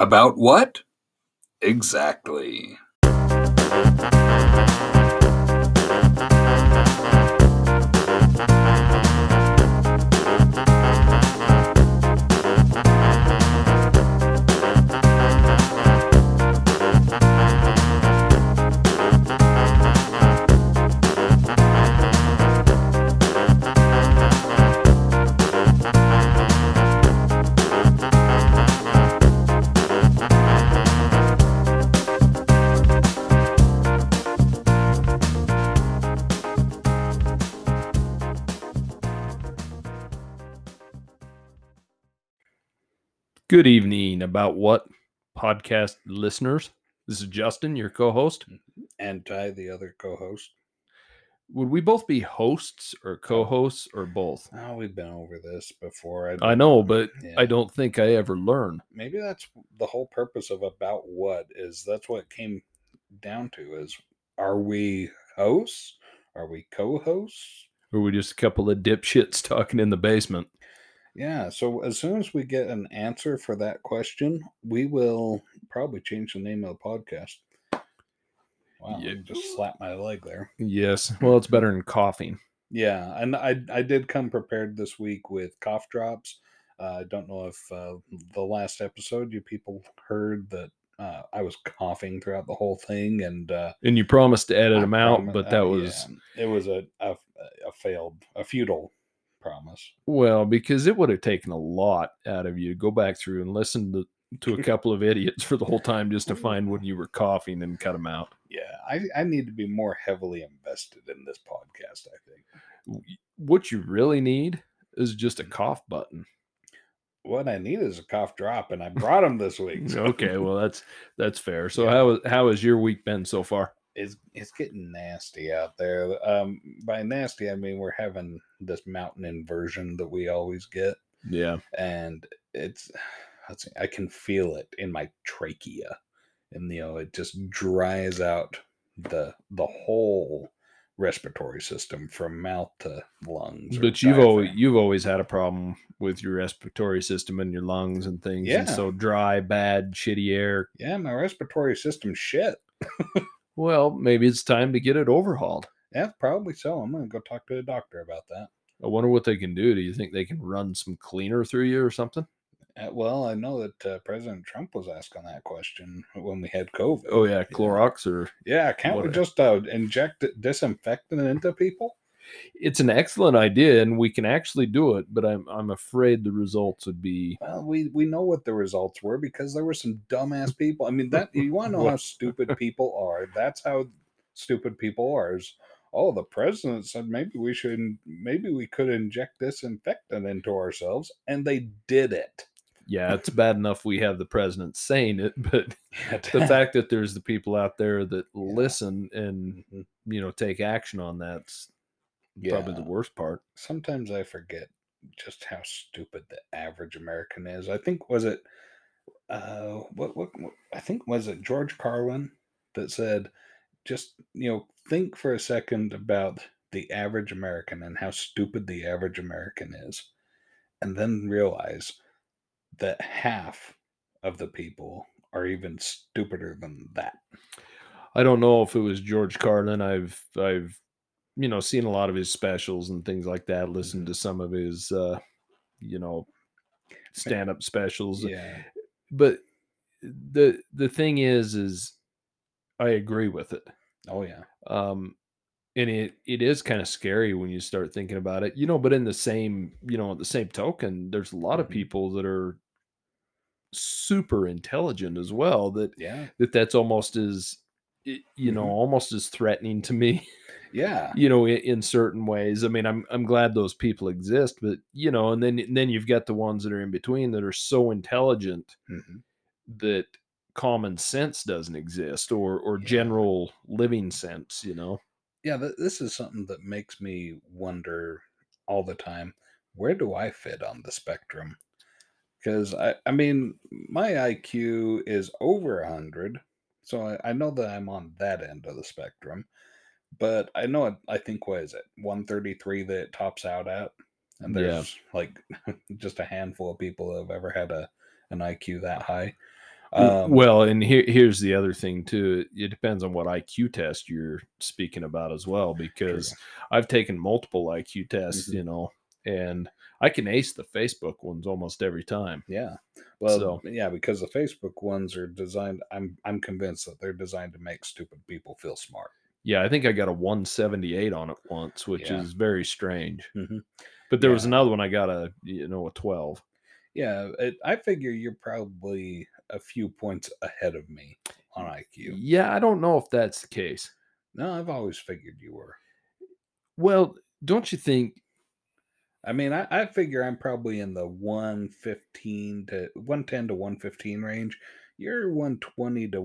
About what? Exactly. Good evening, about what podcast listeners? This is Justin, your co host. And Ty, the other co host. Would we both be hosts or oh. co hosts or both? Oh, we've been over this before. I know, but Yeah. I don't think I ever learn. maybe that's the whole purpose of about what is that's what it came down to is are we hosts? Are we co-hosts? Or are we just a couple of dipshits talking in the basement. Yeah, so as soon as we get an answer for that question, we will probably change the name of the podcast. Wow, Yeah. Just slapped my leg there. Yes. Well, it's better than coughing. Yeah, and I I did come prepared this week with cough drops. Uh, I don't know if uh, the last episode you people heard that uh, I was coughing throughout the whole thing, and uh, And you promised to edit I them out, promi- but uh, that was, yeah, it was a, a a failed a futile promise. well, because it would have taken a lot out of you to go back through and listen to, to a couple of idiots for the whole time just to find when you were coughing and cut them out. Yeah, I I need to be more heavily invested in this podcast. I think What you really need is just a cough button. what I need is a cough drop, and I brought them this week. so Okay, well that's that's fair. So Yeah. how how has your week been so far? It's it's getting nasty out there. Um, by nasty, I mean we're having this mountain inversion that we always get, Yeah. and it's let's see, I can feel it in my trachea, and you know it just dries out the the whole respiratory system from mouth to lungs. But you've always you've always had a problem with your respiratory system and your lungs and things. and Yeah. so dry, bad, shitty air. yeah, my respiratory system shit. Well, maybe it's time to get it overhauled. Yeah, probably so. I'm gonna go talk to the doctor about that. I wonder what they can do. Do you think they can run some cleaner through you or something? Uh, well, I know that uh, President Trump was asking that question when we had COVID. Oh yeah, Clorox or Yeah, can't we just uh, inject disinfectant into people? It's an excellent idea and we can actually do it, but I'm I'm afraid the results would be Well, we we know what the results were because there were some dumbass people. I mean, that you want to know how stupid people are. That's how stupid people are. Is oh, the president said maybe we should maybe we could inject disinfectant into ourselves, and they did it. yeah, it's bad enough we have the president saying it, but the fact that there's the people out there that listen and Mhm. you know take action on that's probably the worst part. sometimes I forget just how stupid the average American is. I think was it uh what what, what I think was it George Carlin that said just you know think for a second about the average American and how stupid the average American is and then realize that half of the people are even stupider than that. I don't know if it was George Carlin. I've I've you know seen a lot of his specials and things like that. Listened to some of his uh you know stand up specials. Yeah. But the the thing is is I agree with it. Oh yeah. um and it it is kind of scary when you start thinking about it you know but in the same you know the same token there's a lot of Mhm. people that are super intelligent as well that Yeah. that that's almost as you know Mhm. almost as threatening to me Yeah. you know in, in certain ways i mean i'm i'm glad those people exist but you know and then and then you've got the ones that are in between that are so intelligent Mhm. that common sense doesn't exist or or Yeah. general living sense you know yeah, th- this is something that makes me wonder all the time where do I fit on the spectrum? Because I, I mean, my IQ is over 100, so I, I know that I'm on that end of the spectrum. But I know, it, I think, what is it, 133 that it tops out at? And Yeah. there's like just a handful of people that have ever had a an IQ that high. Um, well, and here, here's the other thing too. It depends on what IQ test you're speaking about as well, because I've taken multiple IQ tests, Mhm. you know, and I can ace the Facebook ones almost every time. Yeah. Well, So- yeah, because the Facebook ones are designed. I'm I'm convinced that they're designed to make stupid people feel smart. Yeah, I think I got a 178 on it once, which Yeah. is very strange. Mhm. But there was another one I got a you know a 12. Yeah, it, I figure you're probably a few points ahead of me on IQ. Yeah, I don't know if that's the case. No, I've always figured you were. Well, don't you think? I mean, I, I figure I'm probably in the 115 to 110 to 115 range. You're 120 to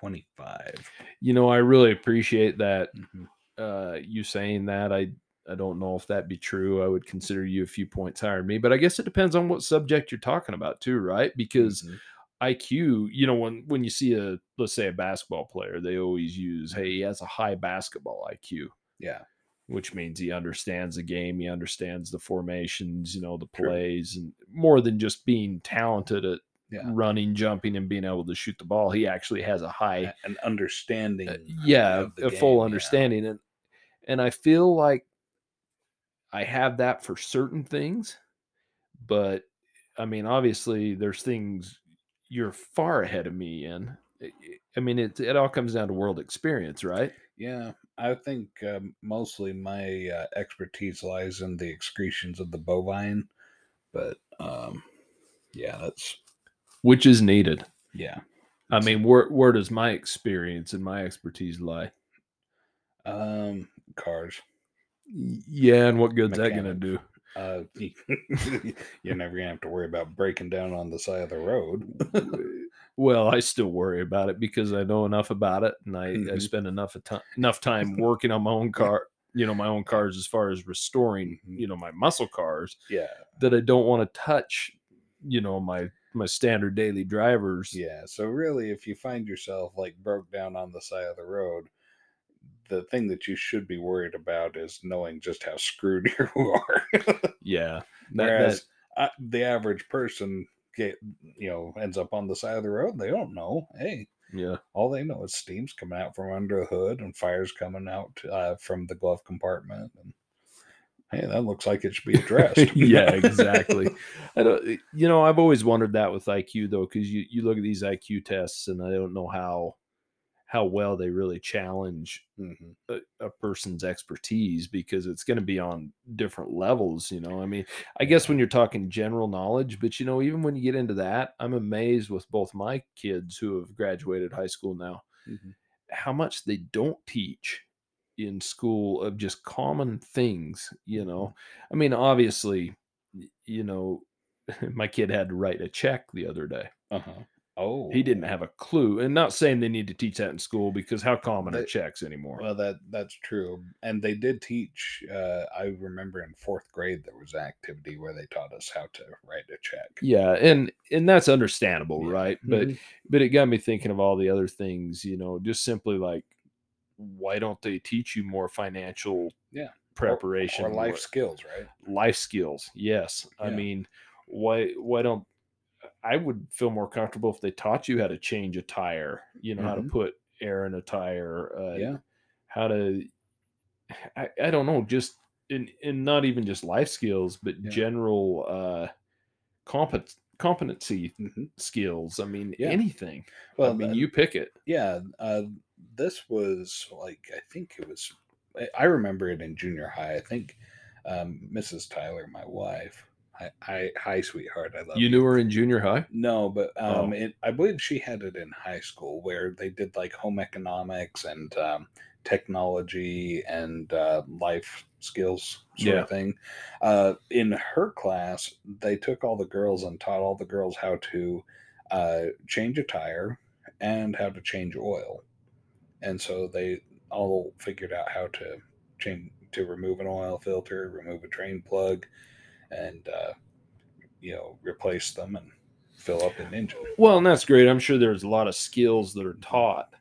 125. You know, I really appreciate that Mhm. uh you saying that. I I don't know if that be true. I would consider you a few points higher than me, but I guess it depends on what subject you're talking about too, right? Because Mhm. IQ, you know, when when you see a let's say a basketball player, they always use, hey, he has a high basketball IQ, Yeah. which means he understands the game, he understands the formations, you know, the plays, and more than just being talented at Yeah. running, jumping, and being able to shoot the ball. He actually has a high An understanding. uh, yeah, a full game, yeah. understanding and and I feel like I have that for certain things, but I mean, obviously, there's things you're far ahead of me in. I- I- I mean, it it all comes down to world experience, right? Yeah, I think um, mostly my uh, expertise lies in the excretions of the bovine, but um, yeah, that's Which is needed. yeah. I mean, where where does my experience and my expertise lie? Um, cars. Yeah, and what good's that gonna do? Uh, you're never gonna have to worry about breaking down on the side of the road. Well, I still worry about it because I know enough about it, and I, I Mhm. spend enough time enough time working on my own car, you know, my own cars as far as restoring, Mhm. you know, my muscle cars yeah, that I don't want to touch, you know, my my standard daily drivers. yeah. So really, if you find yourself like broke down on the side of the road, the thing that you should be worried about is knowing just how screwed you are. Yeah. That- Whereas uh, the average person get you know ends up on the side of the road. They don't know. Hey, yeah. all they know is steam's coming out from under the hood and fire's coming out uh, from the glove compartment. And hey, that looks like it should be addressed. yeah, exactly. I don't you know, I've always wondered that with IQ though, because you, you look at these IQ tests and I don't know how how well they really challenge Mhm. a, a person's expertise because it's going to be on different levels you know i mean i guess when you're talking general knowledge but you know even when you get into that i'm amazed with both my kids who have graduated high school now Mhm. how much they don't teach in school of just common things you know i mean obviously you know my kid had to write a check the other day Uh-huh. Oh, he didn't have a clue and not saying they need to teach that in school because how common are checks anymore Well, that that's true, and they did teach. Uh, I remember in fourth grade there was an activity where they taught us how to write a check. Yeah, and and that's understandable, Yeah. right? But Mhm. but it got me thinking of all the other things, you know, just simply like why don't they teach you more financial Yeah. preparation or life more- skills, right? life skills? Yes. I mean, why why don't I would feel more comfortable if they taught you how to change a tire, you know, how to Mhm. put air in a tire, uh, yeah, how to I, I don't know, just in in not even just life skills, but Yeah. general uh compet competency Mhm. skills. I mean, Yeah. anything. Well, I mean, and- you pick it. yeah. Uh, this was like I think it was. I- I remember it in junior high. I think um, Mrs. Tyler, my wife. Hi, hi, hi, sweetheart. I love You knew her in junior high. No, but um, Oh. it, I believe she had it in high school where they did like home economics and um, technology and uh, life skills sort Yeah. of thing. Uh, in her class, they took all the girls and taught all the girls how to uh, change a tire and how to change oil. And so they all figured out how to change to remove an oil filter, remove a drain plug, and uh, you know replace them and fill up an engine. Well, and that's great. I'm sure there's a lot of skills that are taught,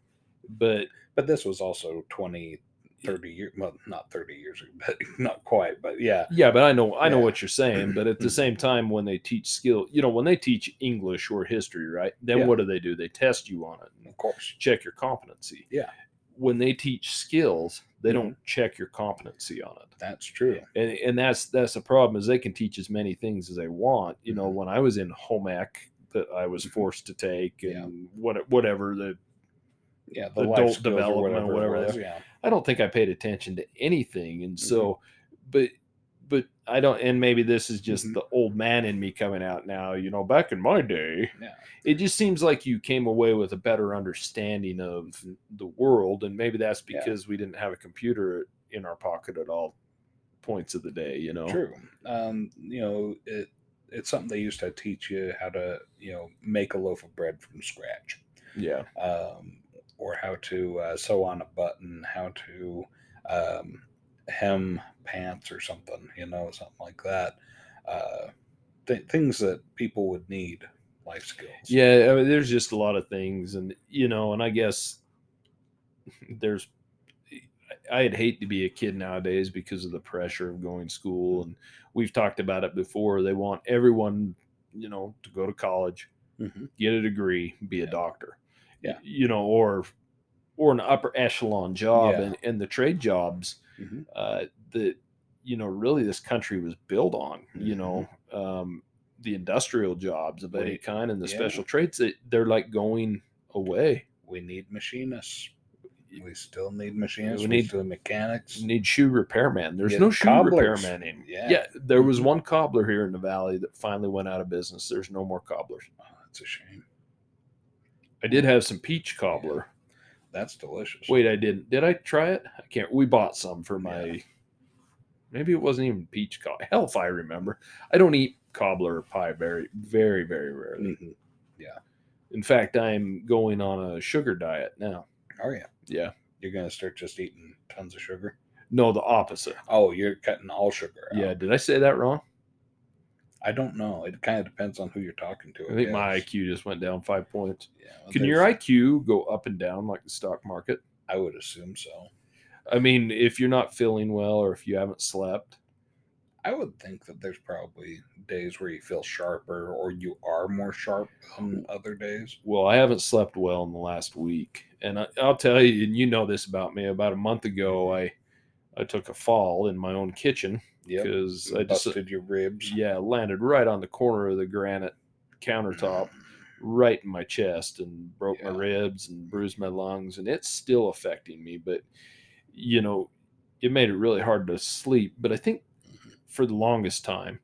but But this was also 20 30 years well not 30 years ago but not quite but yeah Yeah, but I know I know Yeah. what you're saying. But at the Mhm. same time, when they teach skill, you know, when they teach English or history, right? Then Yeah. what do they do? They test you on it, of course check your competency. Yeah. When they teach skills, they Mhm. don't check your competency on it. that's true and and that's that's the problem is they can teach as many things as they want. You know, Mhm. when I was in home ec that I was Mhm. forced to take Yeah. and what whatever the yeah the Adult skills or development or whatever, whatever was, yeah I don't think I paid attention to anything. And Mm-hmm. so but but I don't and maybe this is just Mhm. the old man in me coming out now, you know, back in my day. Yeah. It just seems like you came away with a better understanding of the world and maybe that's Yeah. because we didn't have a computer in our pocket at all points of the day, you know. True. Um, you know, it it's something they used to teach you how to, you know, make a loaf of bread from scratch, Yeah. um, or how to uh, sew on a button, how to um, hem pants or something, you know, something like that. Uh, th- things that people would need, life skills. Yeah, I mean, there's just a lot of things, and you know, and I guess there's. I'd hate to be a kid nowadays because of the pressure of going to school, and we've talked about it before. They want everyone, you know, to go to college, Mhm. get a degree, be a doctor, Yeah. you know, or or an upper echelon job, Yeah. and and the trade jobs Mhm. uh, that you know really this country was built on. You Mhm. know, um, the industrial jobs of any kind and the yeah. special trades that they're like going away. We need machinists. We still need machinists. We We, need- need mechanics. You need shoe repairman. There's Yeah, no shoe cobblers. repairman anymore. Yeah. Yeah, there was Mhm. one cobbler here in the valley that finally went out of business. There's no more cobblers. Oh, that's a shame. I did have some peach cobbler. That's delicious. Wait, I didn't. Did I try it? I can't. We bought some for Yeah. my. Maybe it wasn't even peach cobbler. Hell, if I remember. I don't eat cobbler pie very, very, very rarely. Mhm. In fact, I'm going on a sugar diet now. Are you? Yeah. You're gonna start just eating tons of sugar. No, the opposite. Oh, you're cutting all sugar out. Yeah. Did I say that wrong? I don't know. It kind of depends on who you're talking to. I think my. IQ just went down five points. Yeah, well, Can your IQ go up and down like the stock market? I would assume so. I mean, if you're not feeling well or if you haven't slept, I would think that there's probably days where you feel sharper or you are more sharp than other days. well, I haven't slept well in the last week, and I, I'll tell you, and you know this about me. About a month ago, mm-hmm. I I took a fall in my own kitchen Yep. because I just Busted your ribs. yeah landed right on the corner of the granite countertop, right in my chest, and broke my ribs and bruised my lungs, and it's still affecting me. But you know, it made it really hard to sleep. But I think for the longest time.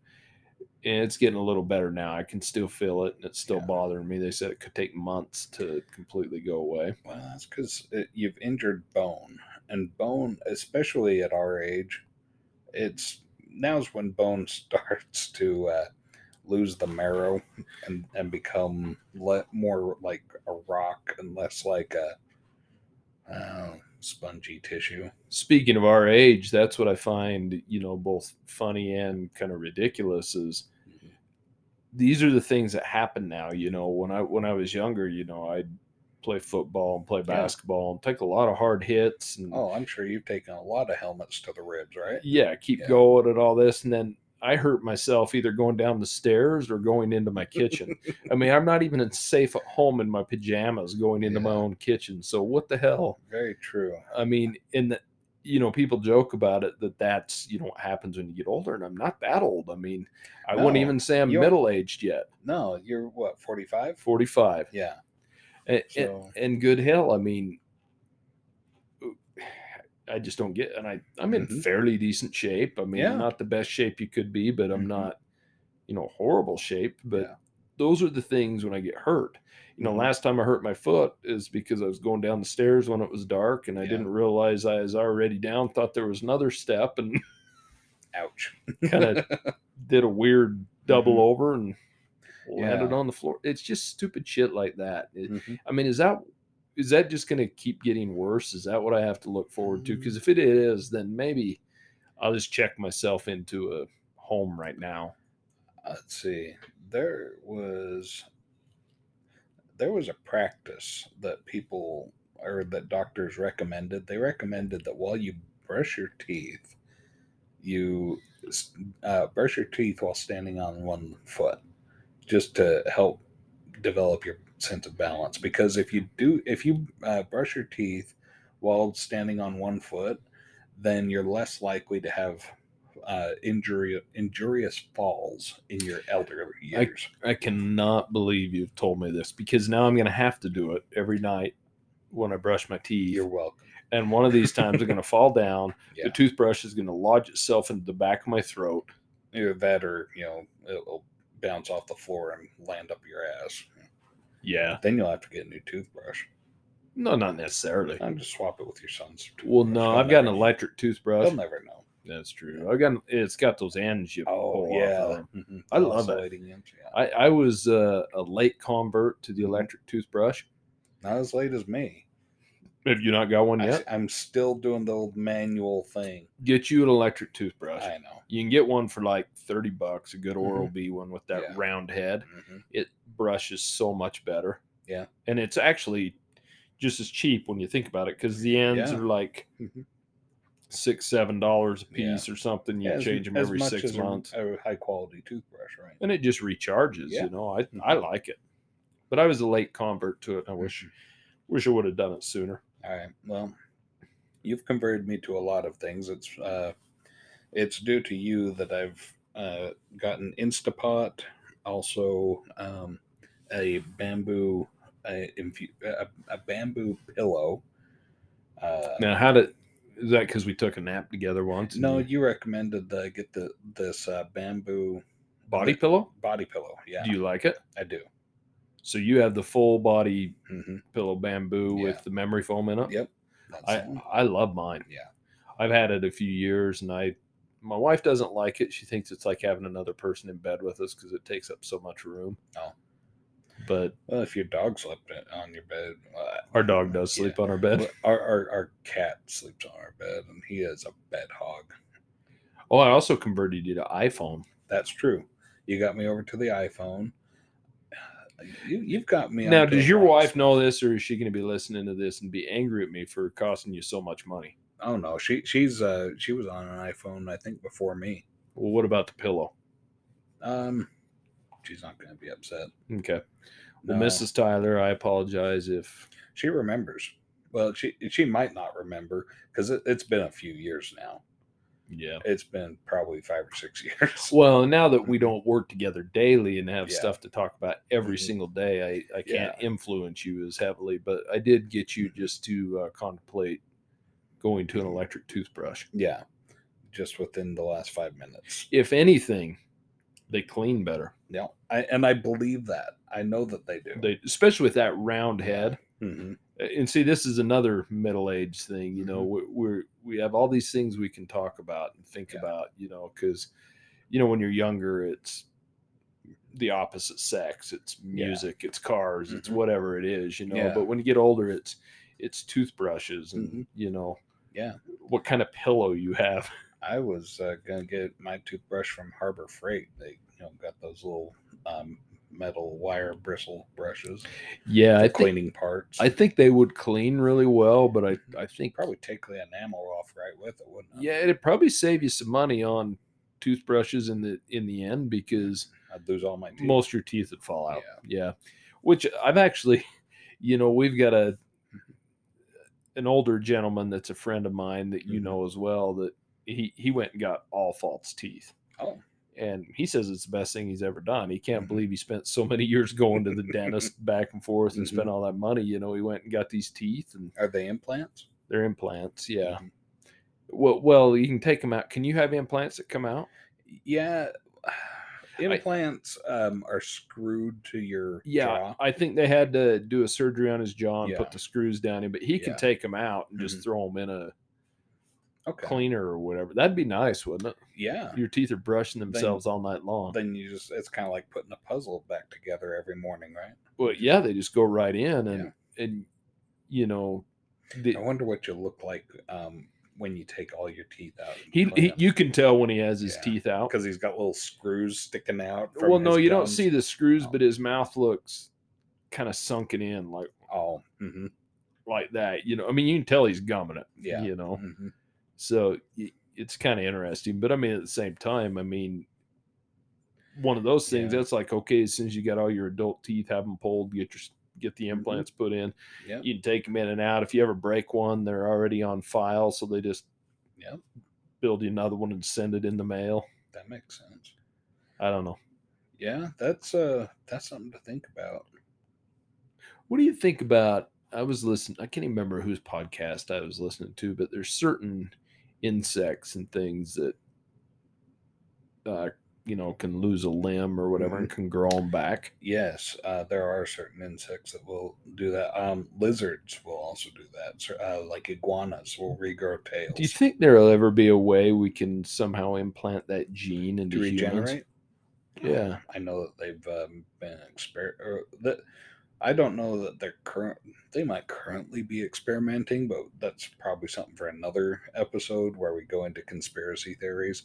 And it's getting a little better now. I can still feel it, and it's still Yeah. bothering me. They said it could take months to completely go away. Well, that's because you've injured bone, and bone, especially at our age, it's now's when bone starts to uh, lose the marrow and and become le- more like a rock and less like a uh, spongy tissue. Speaking of our age, that's what I find, you know, both funny and kind of ridiculous is these are the things that happen now. You know, when I when I was younger, you know, I'd play football and play Yeah. basketball and take a lot of hard hits and Oh, I'm sure you've taken a lot of helmets to the ribs, right? yeah, keep Yeah. going and all this. And then I hurt myself either going down the stairs or going into my kitchen. I mean, I'm not even safe at home in my pajamas going into my own kitchen. So what the hell? Very true. I mean, in the, you know, people joke about it that that's, you know, what happens when you get older. And I'm not that old. I mean, I wouldn't even say I'm middle aged yet, No, you're what, 45? 45. Yeah. And, So- and, good hell, I mean, I just don't get, and I, I'm in Mhm. fairly decent shape. I mean, Yeah. not the best shape you could be, but I'm Mhm. not, you know, horrible shape. But Yeah. those are the things when I get hurt. You know, Mhm. last time I hurt my foot is because I was going down the stairs when it was dark and I Yeah. didn't realize I was already down, thought there was another step and Ouch. kind of did a weird double Mhm. over and landed Yeah. on the floor. It's just stupid shit like that. It- Mhm. I mean, is that is that just going to keep getting worse? Is that what I have to look forward to? Mm. Because if it is, then maybe I'll just check myself into a home right now. Let's see. There was there was a practice that people or that doctors recommended. They recommended that while you brush your teeth, you uh, brush your teeth while standing on one foot, just to help develop your sense of balance. Because if you do, if you uh, brush your teeth while standing on one foot, then you're less likely to have uh, injury injurious falls in your elder years. I cannot believe you've told me this because now I'm going to have to do it every night when I brush my teeth. You're welcome. and one of these times I'm going to fall down. Yeah. The toothbrush is going to lodge itself into the back of my throat. Either that or you know it'll bounce off the floor and land up your ass. Yeah. Then you'll have to get a new toothbrush. No, not necessarily. And just swap it with your son's. Toothbrush. Well, no, I've got an electric toothbrush. He'll never know. That's true. I got it's got those ends you Oh pull yeah, off. of. Mhm. I love it. Yeah. I, I was uh, a late convert to the Mhm. electric toothbrush. Not as late as me. Have you not got one yet? I, am still doing the old manual thing. Get you an electric toothbrush. I know. You can get one for like thirty bucks, a good Oral B one with that Yeah. round head. Mhm. It brushes so much better. Yeah. and it's actually just as cheap when you think about it because the ends Yeah. are like Mhm. six, seven dollars a Yeah. piece or something. You As- change them every six months, A, high quality toothbrush, right? and it just recharges. Yeah. You know, I I Mhm. like it, but I was a late convert to it. I wish wish I would have done it sooner. All right. Well, you've converted me to a lot of things. It's uh, it's due to you that I've uh, gotten Instapot, also um, a bamboo a, a, a bamboo pillow. Uh, Now, how did is that? Because we took a nap together once. no, you- recommended the get the this uh, bamboo body pillow. body pillow. Yeah, Do you like it? I do. So you have the full body hmm pillow bamboo Yeah. with the memory foam in it. Yep. I. I love mine. Yeah. I've had it a few years, and I my wife doesn't like it. She thinks it's like having another person in bed with us because it takes up so much room. Oh. But Well, if your dog slept on your bed, uh, our dog does Yeah. sleep on our bed. Our, our our cat sleeps on our bed, and he is a bed hog. Oh, I also converted you to iPhone. That's true. You got me over to the iPhone. You, you've got me. now, does your wife know this, or is she going to be listening to this and be angry at me for costing you so much money? Oh no, she she's uh she was on an iPhone I think before me. Well, what about the pillow? Um, she's not going to be upset. Okay. Well, No. Mrs. Tyler, I apologize if She remembers. Well, she she might not remember because it, it's been a few years now. Yeah. It's been probably five or six years. Well, now that we don't work together daily and have Yeah. stuff to talk about every Mhm. single day, I, I can't Yeah. influence you as heavily, but I did get you just to uh, contemplate going to an Mhm. electric toothbrush. Yeah, just within the last five minutes. If anything, they clean better. Yeah, I and I believe that. I know that they do. They, especially with that round head. Mhm. And see, this is another middle age thing. You know, Mhm. we're, we have all these things we can talk about and think Yeah. about. You know, because you know when you're younger, it's the opposite sex. It's Yeah. music. It's cars. It's Mhm. whatever it is. You know. Yeah. But when you get older, it's it's toothbrushes and Mhm. you know Yeah. what kind of pillow you have. I was uh, gonna get my toothbrush from Harbor Freight. They, you know, got those little um, metal wire bristle brushes Yeah, I think cleaning parts. I think they would clean really well, but I I think probably take the enamel off right with it, wouldn't it? yeah, it'd probably save you some money on toothbrushes in the in the end because I'd lose all my teeth. most of your teeth would fall out. Yeah. Which I've actually, you know, we've got a an older gentleman that's a friend of mine that you Mhm. know as well that he he went and got all false teeth. Oh, And he says it's the best thing he's ever done. He can't Mhm. believe he spent so many years going to the dentist back and forth and Mhm. spent all that money. You know, he went and got these teeth and are they implants? they're implants. Yeah. Mhm. Well, well, you can take them out. Can you have implants that come out? Yeah. Implants um, are screwed to your Yeah, jaw. I think they had to do a surgery on his jaw and Yeah. put the screws down in, but he can take them out and just Mhm. throw them in a Okay. cleaner or whatever. That'd be nice, wouldn't it? Yeah. Your teeth are brushing themselves all night long. Then you just it's kind of like putting a puzzle back together every morning, right? well, yeah, they just go right in and Yeah. and you know, the, I wonder what you look like um, when you take all your teeth out. he, he you can tell when he has his Yeah, teeth out. because he's got little screws sticking out. Well, no, you don't see the screws, Oh. but his mouth looks kind of sunken in, like Oh, hmm like that. You know, I mean, you can tell he's gumming it. Yeah. You know, Mhm. So it's kind of interesting. But I mean, at the same time, I mean, one of those things Yeah. that's like okay, as soon as you got all your adult teeth, have them pulled, get your get the Mhm. implants put in. Yep. You can take them in and out. If you ever break one, they're already on file, so they just Yep. build you another one and send it in the mail. That makes sense. I don't know. Yeah, that's uh that's something to think about. What do you think about? I was listening. I can't even remember whose podcast I was listening to, but there's certain insects and things that, uh, you know, can lose a limb or whatever and can grow them back. Yes, uh, there are certain insects that will do that. Um, lizards will also do that. So, uh, like iguanas will regrow tails. Do you think there'll ever be a way we can somehow implant that gene into to humans? Yeah. I know that they've um, been exper or that I don't know that they're current. They might currently be experimenting, but that's probably something for another episode where we go into conspiracy theories.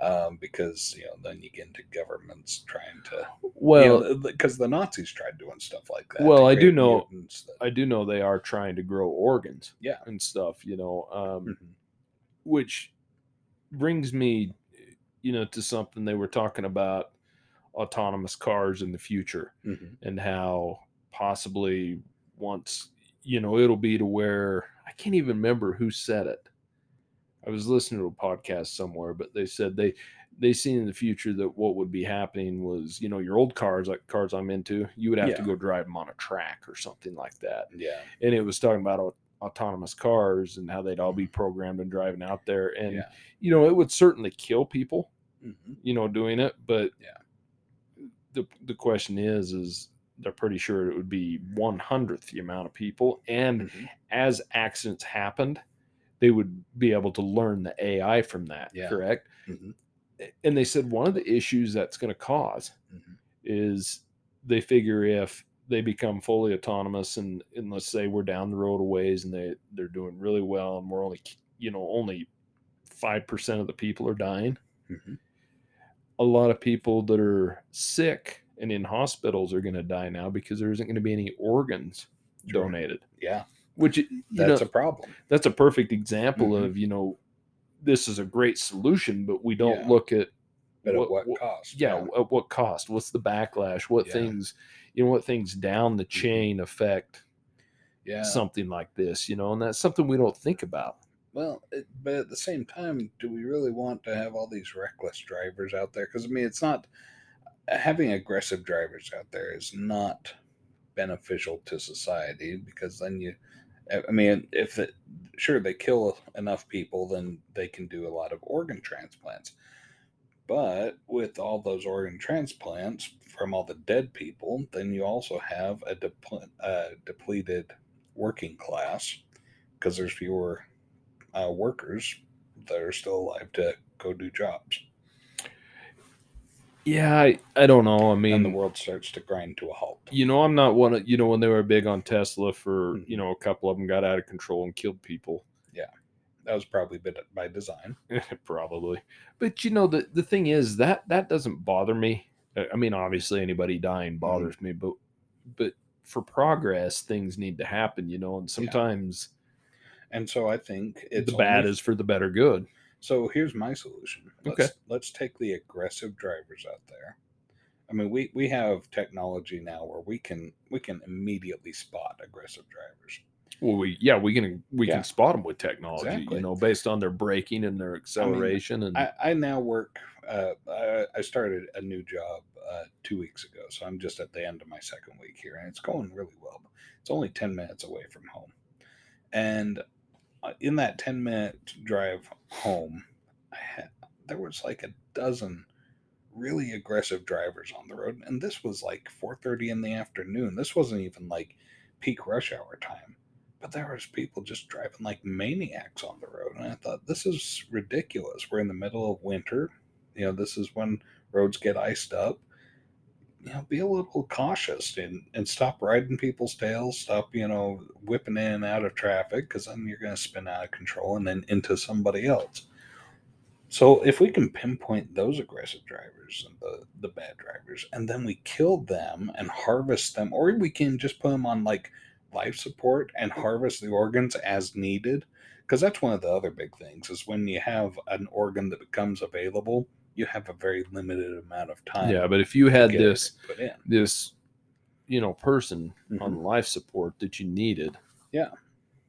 Um, because you know, then you get into governments trying to Well, because the Nazis tried doing stuff like that. Well, I do know- that- I do know they are trying to grow organs. Yeah. And stuff, you know, um, Mhm. which brings me, you know, to something they were talking about autonomous cars in the future Mhm. and how possibly once, you know, it'll be to where I can't even remember who said it. I was listening to a podcast somewhere, but they said they they seen in the future that what would be happening was, you know, your old cars, like cars I'm into, you would have to go drive them on a track or something like that Yeah, and it was talking about au- autonomous cars and how they'd all be programmed and driving out there and Mm-hmm. Yeah. you know it would certainly kill people Mhm. you know doing it but Yeah. the the question is is they're pretty sure it would be one hundredth the amount of people and Mhm. as accidents happened they would be able to learn the ai from that Yeah. correct Mhm. and they said one of the issues that's going to cause Mhm. is they figure if they become fully autonomous and, and let's say we're down the road a ways and they they're doing really well and we're only you know only 5% of the people are dying Mhm. a lot of people that are sick and in hospitals are going to die now because there isn't going to be any organs Sure. donated yeah, which that's know a problem. that's a perfect example Mhm. of you know this is a great solution but we don't Yeah. look at But what- at what, what- cost? yeah, at what cost what's the backlash what Yeah. things you know what things down the Mhm. chain affect yeah. something like this you know and that's something we don't think about Well, it, but at the same time, do we really want to have all these reckless drivers out there? Because I mean, it's not having aggressive drivers out there is not beneficial to society because then you, I mean, if it sure they kill enough people, then they can do a lot of organ transplants. But with all those organ transplants from all the dead people, then you also have a depl- depleted working class because there's fewer uh, workers that are still alive to go do jobs, yeah i, I don't know i mean and the world starts to grind to a halt. you know i'm not one of you know when they were big on tesla for Mhm. you know a couple of them got out of control and killed people Yeah, That was probably bit by design. probably but you know the the thing is that that doesn't bother me i mean obviously anybody dying bothers me but but for progress things need to happen you know and sometimes And so I think it's the bad only- is for the better good So here's my solution. Let's, Okay. Let's take the aggressive drivers out there. I mean, we we have technology now where we can we can immediately spot aggressive drivers. well we yeah we can we Yeah. can spot them with technology Exactly. you know based on their braking and their acceleration and I, I now work. Uh, I, I started a new job uh, two weeks ago, so I'm just at the end of my second week here, and it's going really well. It's only ten minutes away from home, and in that ten minute drive home, had, there was like a dozen really aggressive drivers on the road, and this was like four thirty in the afternoon. This wasn't even like peak rush hour time. But there was people just driving like maniacs on the road, and I thought this is ridiculous. We're in the middle of winter, you know. This is when roads get iced up. You know, be a little cautious and and stop riding people's tails. Stop, you know, whipping in and out of traffic because then you're going to spin out of control and then into somebody else. So if we can pinpoint those aggressive drivers and the the bad drivers, and then we kill them and harvest them, or we can just put them on like life support and harvest the organs as needed because that's one of the other big things is when you have an organ that becomes available you have a very limited amount of time yeah, but if you had this put in this you know person on Mhm. life support that you needed, Yeah.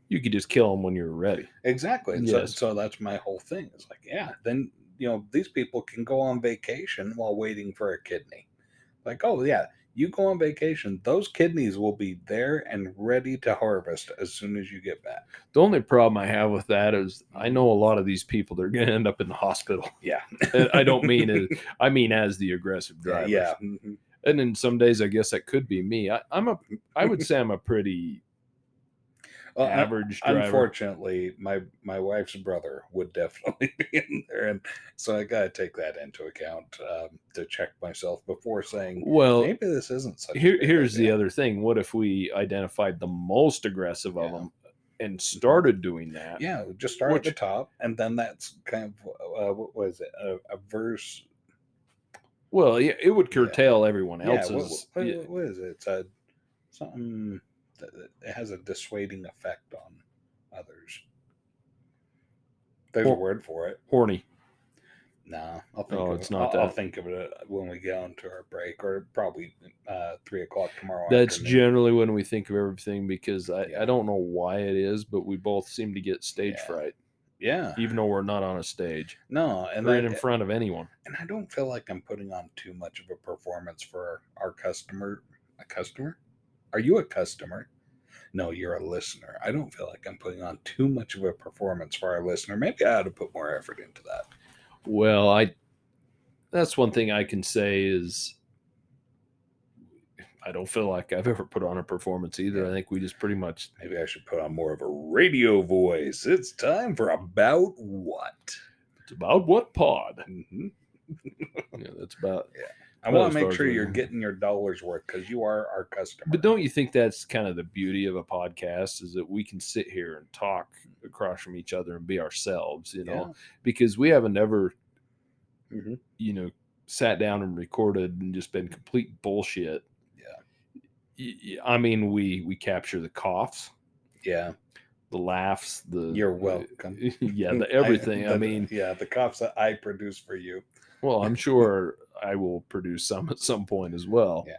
you could just kill them when you're ready. exactly Yes. so, so that's my whole thing it's like yeah then you know these people can go on vacation while waiting for a kidney like oh yeah you go on vacation those kidneys will be there and ready to harvest as soon as you get back The only problem I have with that is I know a lot of these people they're going to end up in the hospital. yeah I don't mean it. I mean as the aggressive drivers. yeah mhm. And then some days I guess that could be me. I, I'm a. I would say I'm a pretty Well, average driver. unfortunately my my wife's brother would definitely be in there and so i gotta take that into account um, to check myself before saying Well, maybe this isn't such here, here's the other thing. What if we identified the most aggressive of Yeah. them and started doing that? yeah just start at the top and then that's kind of uh, what was it a, a verse Well, yeah, it would Yeah. curtail everyone yeah, what, else's. what- what is it it's a something it has a dissuading effect on others there's a word for it horny. No, I'll think. Oh, of, it's not I'll, I'll think of it uh, when we get onto our break, or probably uh, three o'clock tomorrow. That's afternoon. generally when we think of everything because I, Yeah. I don't know why it is, but we both seem to get stage Yeah. fright, yeah. even though we're not on a stage No, and right I, in front of anyone. and I don't feel like I'm putting on too much of a performance for our customer. A customer? Are you a customer? No, you're a listener. I don't feel like I'm putting on too much of a performance for our listener. Maybe I ought to put more effort into that. Well, I that's one thing I can say is I don't feel like I've ever put on a performance either. I think we just pretty much Maybe I should put on more of a radio voice. It's time for about what? it's about what pod. hmm Yeah, that's about I want to make sure you're getting your dollars worth because you are our customer. But don't you think that's kind of the beauty of a podcast is that we can sit here and talk across from each other and be ourselves, you know, because we haven't ever, Mhm. you know, sat down and recorded and just been complete bullshit. Yeah. I mean, we we capture the coughs, Yeah, the laughs, the you're welcome. yeah, the everything. I, the- mean, yeah, the coughs that I produce for you. Well, I'm sure I will produce some at some point as well. Yeah.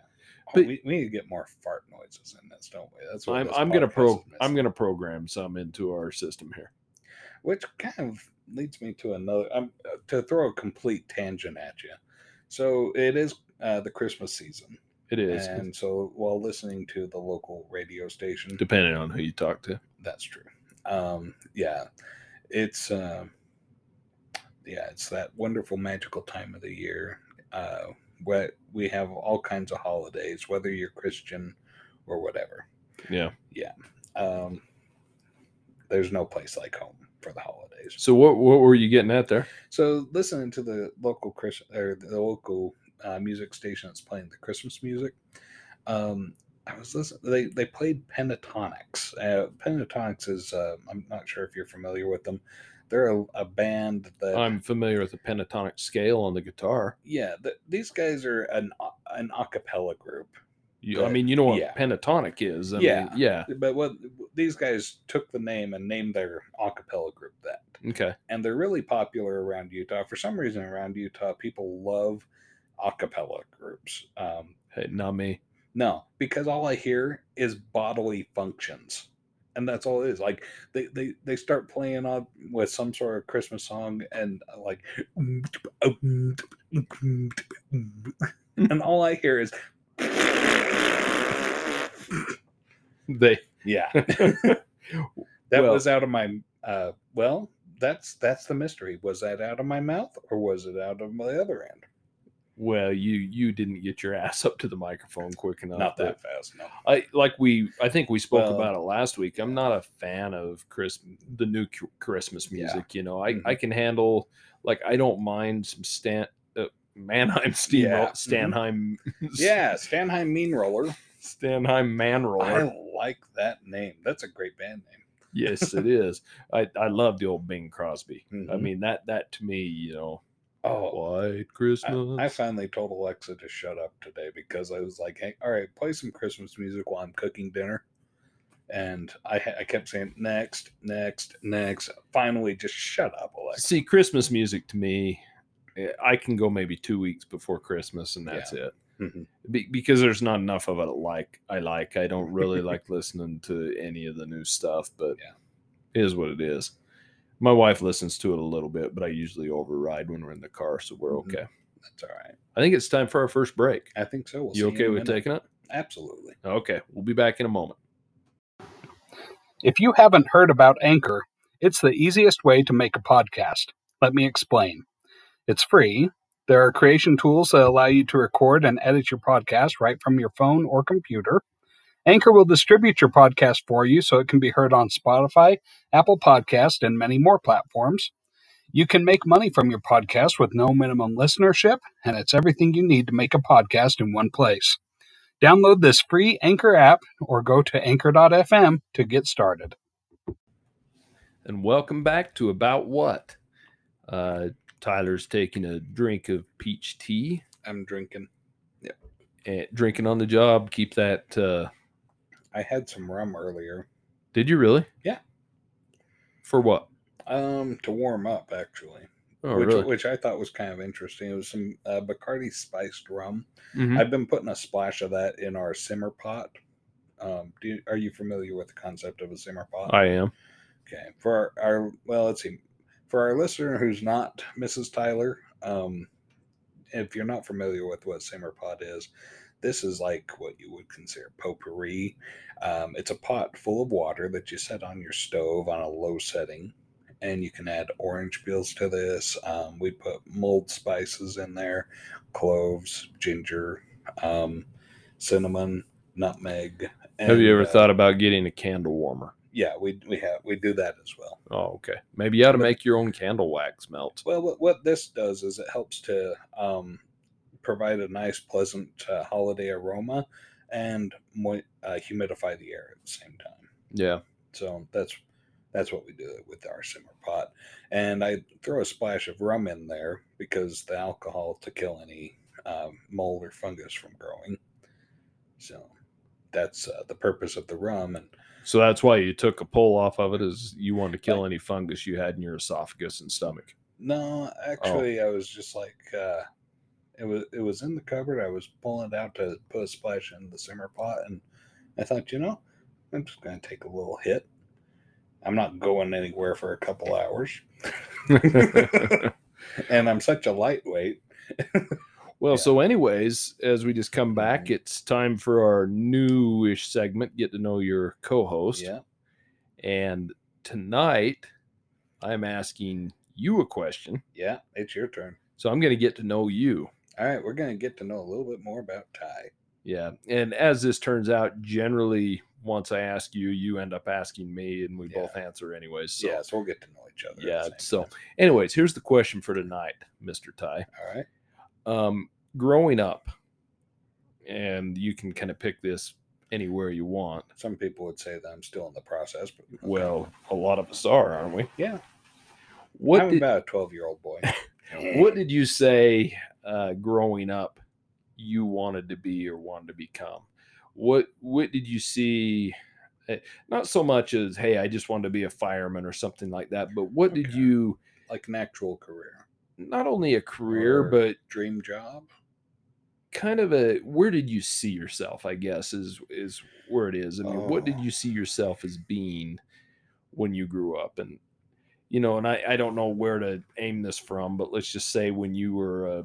Oh, But- we, we need to get more fart noises in this, don't we? That's what I'm I'm gonna pro I'm gonna program some into our system here. which kind of leads me to another um, to throw a complete tangent at you. So it is uh, the Christmas season, It is and so while listening to the local radio station, depending on who you talk to. That's true. Um, yeah, it's uh, yeah, it's that wonderful magical time of the year uh, where we have all kinds of holidays, whether you're Christian or whatever. Yeah, yeah. Um, there's no place like home for the holidays. So what what were you getting at there? So listening to the local Chris or the local uh, music station that's playing the Christmas music, um, I was listening. They they played Pentatonix. Uh, Pentatonix is uh, I'm not sure if you're familiar with them. They're a, a band that I'm familiar with the pentatonic scale on the guitar. yeah. th these guys are an an a cappella group. You, I But, mean, you know what yeah. pentatonic is. I Yeah. Mean, yeah. But what these guys took the name and named their a cappella group that. Okay. and they're really popular around Utah. For some reason, around Utah, people love a cappella groups. Um, Hey, not me. no, because all I hear is bodily functions, and that's all it is. Like they they, they start playing on with some sort of Christmas song, and uh, like, and all I hear is, They. yeah, that Well- was out of my. Uh, well, that's that's the mystery. Was that out of my mouth, or was it out of my other end? Well, you you didn't get your ass up to the microphone quick enough. Not that fast, no. I like we. I think we spoke Well- about it last week. I'm not a fan of Chris the new Ch- Christmas Yeah. music. You know, I Mhm. I can handle like I don't mind some Stan uh, Mannheim Steam Yeah. Mhm. Stanheim Yeah, Stanheim Mean Roller. Stanheim Man Roller. I like that name. That's a great band name. yes, it is. I I love the old Bing Crosby. I Mhm. mean that that to me, you know, Oh, White I, Christmas. I finally told Alexa to shut up today because I was like, "Hey, all right, play some Christmas music while I'm cooking dinner." And I, I kept saying next, next, next. Finally, just shut up, Alexa. See, Christmas music to me, eh, I can go maybe two weeks before Christmas, and that's it. Mhm. Be- because there's not enough of it like I like. I don't really like listening to any of the new stuff, but Yeah. it is what it is. My wife listens to it a little bit, but I usually override when we're in the car, so we're Mhm. okay. That's all right. I think it's time for our first break. I think so. We'll you see okay in a with minute. taking it? Absolutely. Okay, we'll be back in a moment. If you haven't heard about Anchor, it's the easiest way to make a podcast. Let me explain. It's free. There are creation tools that allow you to record and edit your podcast right from your phone or computer. Anchor will distribute your podcast for you so it can be heard on Spotify, Apple Podcast, and many more platforms. You can make money from your podcast with no minimum listenership, and it's everything you need to make a podcast in one place. Download this free Anchor app or go to anchor.fm to get started. And welcome back to About What? Uh, Tyler's taking a drink of peach tea I'm drinking. and drinking on the job. Keep that. Uh, I had some rum earlier. did you really? Yeah. For what? Um, to warm up actually. Oh, which really? which I thought was kind of interesting. It was some uh, Bacardi spiced rum. Mhm. I've been putting a splash of that in our simmer pot. Um, do you, are you familiar with the concept of a simmer pot? I am. Okay. For our, our well, let's see. For our listener who's not Mrs. Tyler, um, if you're not familiar with what simmer pot is, this is like what you would consider potpourri. Um, it's a pot full of water that you set on your stove on a low setting, and you can add orange peels to this. Um, we put mulled spices in there, cloves, ginger, um, cinnamon, nutmeg. Have you ever uh, thought about getting a candle warmer? Yeah, we we have we do that as well. Oh, okay. Maybe you ought to But- make your own candle wax melt. Well, what, what this does is it helps to um, provide a nice, pleasant uh, holiday aroma and mo- uh, humidify the air at the same time. Yeah. So that's that's what we do with our simmer pot. And I throw a splash of rum in there because the alcohol to kill any um, mold or fungus from growing. So that's uh, the purpose of the rum. And So that's why you took a pull off of it, is you wanted to kill any fungus you had in your esophagus and stomach. No, actually, I was just like, uh, it was it was in the cupboard. I was pulling it out to put a splash in the simmer pot, and I thought, you know, I'm just going to take a little hit. I'm not going anywhere for a couple hours, and I'm such a lightweight. Well, Yeah. so anyways, as we just come back, Mhm. it's time for our newish segment, get to know your co-host. Yeah, And tonight, I'm asking you a question. yeah, it's your turn. So I'm going to get to know you. All right, we're going to get to know a little bit more about Ty. Yeah. And as this turns out, generally, once I ask you, you end up asking me, and we Yeah. both answer anyways. So, yeah, so we'll get to know each other. yeah. So, time. anyways, here's the question for tonight, Mr. Ty. all right, um, growing up, and you can kind of pick this anywhere you want. some people would say that I'm still in the process, but okay. Well, a lot of us are, aren't we? yeah, What I'm did, about a 12 year old boy. what did you say uh, growing up you wanted to be or wanted to become? What what did you see? eh, Not so much as hey, I just wanted to be a fireman or something like that, but what did you like an actual career, not only a career, Or- but dream job. kind of a where did you see yourself i guess is is where it is i mean what did Oh. you see yourself as being when you grew up and you know and i i don't know where to aim this from but let's just say when you were uh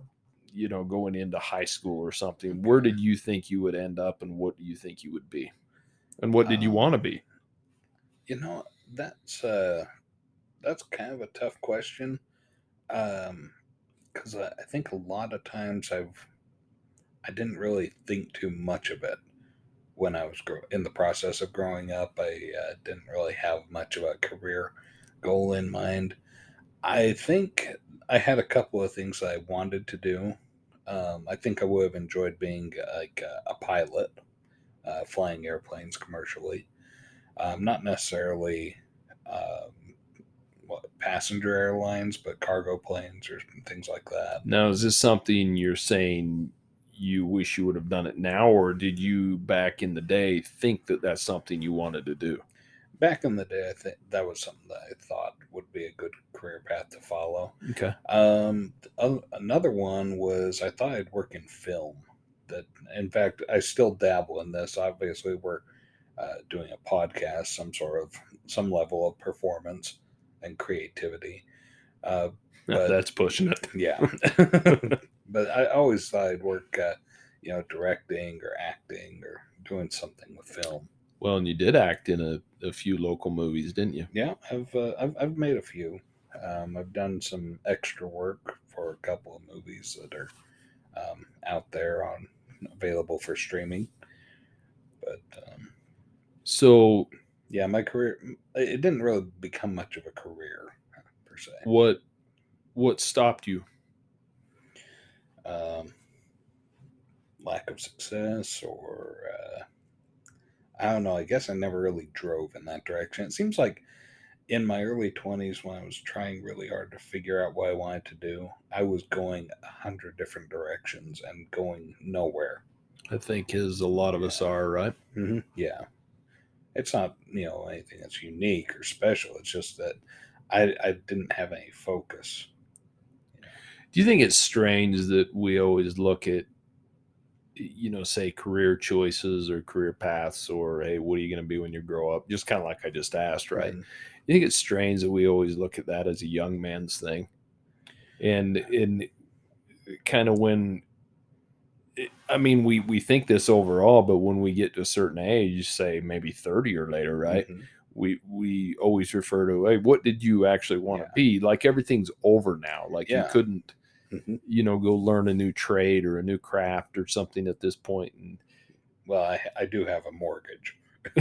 you know going into high school or something where did you think you would end up and what do you think you would be and what did you Um, want to be You know, that's uh that's kind of a tough question. Um because I, I think a lot of times I've I didn't really think too much of it when I was grow- in the process of growing up. I uh, didn't really have much of a career goal in mind. I think I had a couple of things I wanted to do. Um, I think I would have enjoyed being uh, like a, a pilot, uh, flying airplanes commercially. Um, not necessarily um, what, passenger airlines, but cargo planes or things like that. now is this something you're saying you wish you would have done it now, or did you back in the day think that that's something you wanted to do? Back in the day, I think that was something that I thought would be a good career path to follow. Okay. Um, th- another one was I thought I'd work in film. That, in fact, I still dabble in this. Obviously, we're uh, doing a podcast, some sort of some level of performance and creativity. Uh, but, that's pushing it. Yeah, but I always thought I'd work, uh, you know, directing or acting or doing something with film. Well, and you did act in a, a few local movies, didn't you? Yeah, I've uh, I've, I've made a few. Um, I've done some extra work for a couple of movies that are um, out there on available for streaming. But um, so, yeah, my career it didn't really become much of a career per se. What what stopped you? Um, lack of success, or uh, I don't know. I guess I never really drove in that direction. It seems like in my early 20s when I was trying really hard to figure out what I wanted to do, I was going a hundred different directions and going nowhere. I think as a lot of us are, right? Mm-hmm. Yeah. It's not, you know, anything that's unique or special. It's just that I, I didn't have any focus. Do you think it's strange that we always look at, you know, say career choices or career paths or, hey, what are you going to be when you grow up? Just kind of like I just asked, right? Mhm. You think it's strange that we always look at that as a young man's thing, and in kind of when, I mean, we we think this overall, but when we get to a certain age, say maybe thirty or later, right? Mhm. We we always refer to, hey, what did you actually want to Yeah. be? Like everything's over now. Like Yeah. you couldn't, Mhm. you know, go learn a new trade or a new craft or something at this point. And Well, I, I do have a mortgage.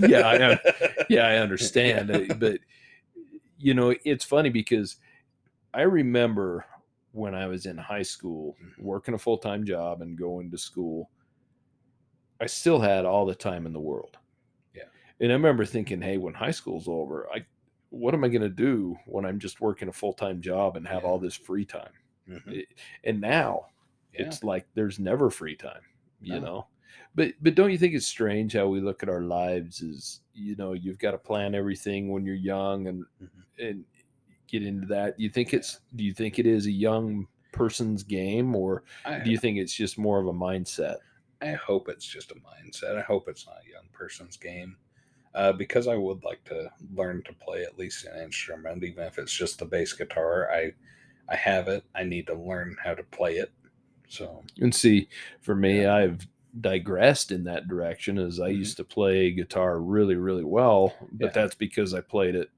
Yeah, I yeah, I understand, uh, but you know, it's funny because I remember when I was in high school, Mhm. working a full time job and going to school. I still had all the time in the world. Yeah. and I remember thinking, hey, when high school's over, I what am I going to do when I'm just working a full time job and have Yeah. all this free time? Mhm. It- and now Yeah. it's like there's never free time you No. know but but don't you think it's strange how we look at our lives as you know you've got to plan everything when you're young and Mhm. and get into that do you think it's do you think it is a young person's game or I, do you think it's just more of a mindset I hope it's just a mindset. I hope it's not a young person's game. Uh, because I would like to learn to play at least an instrument, even if it's just the bass guitar. I I have it. I need to learn how to play it. So and see for me Yeah. i've digressed in that direction as i Mhm. used to play guitar really really well but Yeah. that's because i played it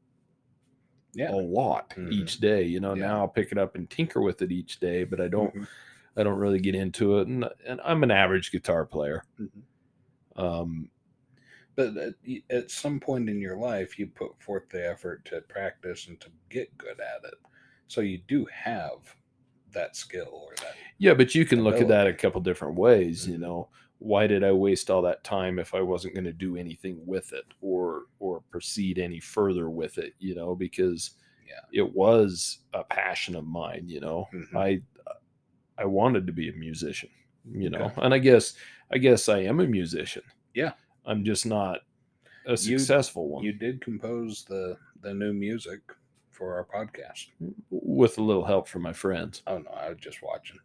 yeah, a lot Mhm. each day you know Yeah. now i'll pick it up and tinker with it each day but i don't Mhm. I don't really get into it, and and I'm an average guitar player. Mhm. Um, But at, at some point in your life, you put forth the effort to practice and to get good at it. So you do have that skill or that. yeah, but you can look at that a couple different ways. You Mhm. know, why did I waste all that time if I wasn't going to do anything with it or or proceed any further with it? You know, because Yeah. it was a passion of mine. You know, Mhm. I I wanted to be a musician. You know, Okay. and I guess I guess I am a musician. Yeah. I'm just not a You- successful one. You did compose the the new music for our podcast. with a little help from my friends. Oh no, I was just watching.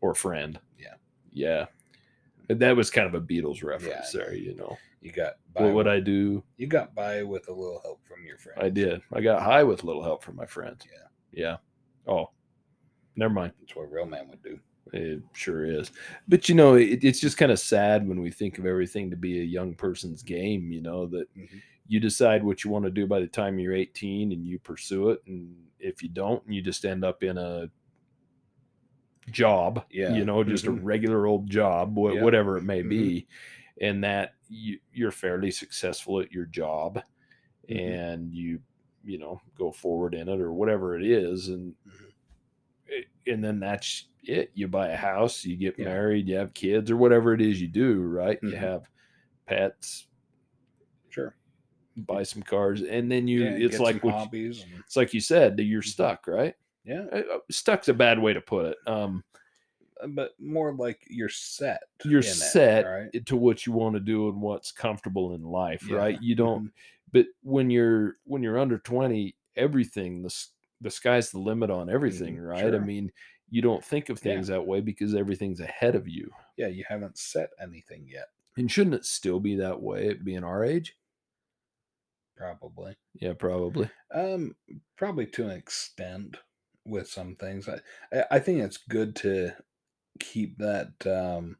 or friend. Yeah. Yeah. And That was kind of a Beatles reference know. there, you know. You got by What would I do? you got by with a little help from your friends. I did. I got high with a little help from my friends. Yeah. Yeah. Oh, never mind. That's what a real man would do. It sure is. But, you know, it, it's just kind of sad when we think of everything to be a young person's game, you know, that Mhm. you decide what you want to do by the time you're 18 and you pursue it. And if you don't, you just end up in a job, Yeah. you know, just Mhm. a regular old job, wha- Yeah. whatever it may Mhm. be, and that you, you're fairly successful at your job Mhm. and you, you know, go forward in it or whatever it is. And, Mhm. and then that's it. You buy a house, you get Yeah. married, you have kids or whatever it is you do, right? You Mhm. have pets, Sure. buy some cars, and then you, Yeah, it's like, what you- hobbies. And, it's like you said, that you're Mhm. stuck, right? yeah. Uh, uh, Stuck's a bad way to put it. Um, but more like you're set. you're in it, set right? to what you want to do and what's comfortable in life, Yeah, right? You don't. mhm. But when you're when you're under twenty, everything the the sky's the limit on everything, Mhm, right? I mean, you don't think of Yeah. things that way because everything's ahead of you. Yeah, you haven't set anything yet. And shouldn't it still be that way at being our age? Probably. Yeah, probably. Um, probably to an extent with some things. I I- I think it's good to keep that um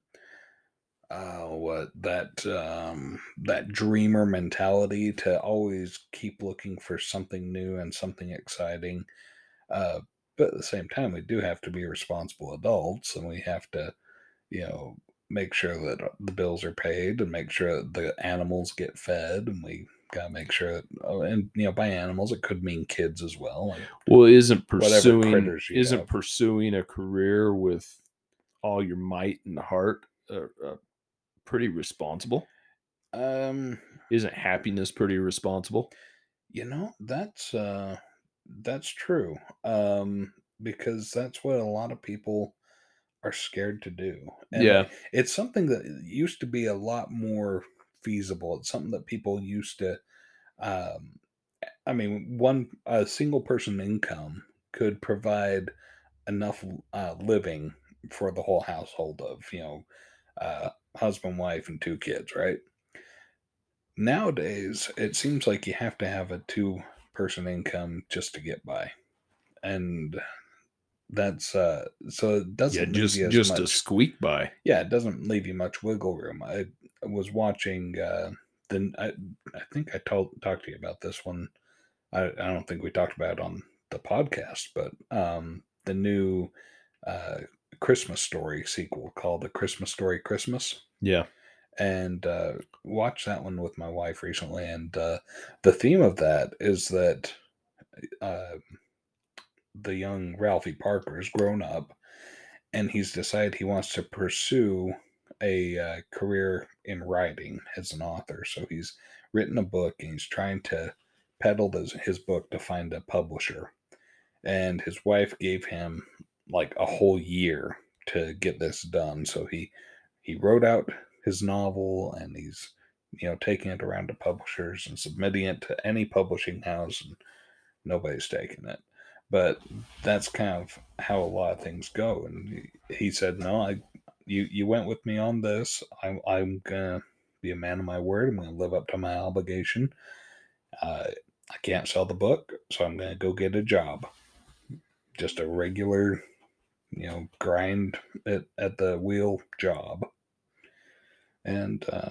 uh what that um that dreamer mentality to always keep looking for something new and something exciting. Uh but at the same time we do have to be responsible adults and we have to, you know, make sure that uh, the bills are paid and make sure that the animals get fed and we gotta make sure that oh, and you know by animals it could mean kids as well like, Well, isn't pursuing isn't have. pursuing a career with all your might and heart uh, uh, pretty responsible? um Isn't happiness pretty responsible? you know that's uh that's true um because that's what a lot of people are scared to do and Yeah. it's something that used to be a lot more feasible it's something that people used to um i mean one a single person income could provide enough uh, living for the whole household of you know uh husband wife and two kids right nowadays it seems like you have to have a two person income just to get by and that's uh so it doesn't Yeah, just just much to squeak by. yeah, it doesn't leave you much wiggle room. I, I was watching uh the I, I think I told talked to you about this one. I, I don't think we talked about it on the podcast, but um the new uh Christmas story sequel called The Christmas Story Christmas Yeah. And uh watched that one with my wife recently and uh the theme of that is that uh the young Ralphie Parker is grown up and he's decided he wants to pursue a uh, career in writing as an author. So he's written a book and he's trying to peddle his, his book to find a publisher. And his wife gave him like a whole year to get this done. So he he wrote out his novel and he's you know taking it around to publishers and submitting it to any publishing house and nobody's taking it. But that's kind of how a lot of things go. And he, said no i you you went with me on this. I'm, I'm gonna be a man of my word. I'm gonna live up to my obligation. Uh, i can't sell the book so i'm gonna go get a job. Just a regular you know grind at, at the wheel job and uh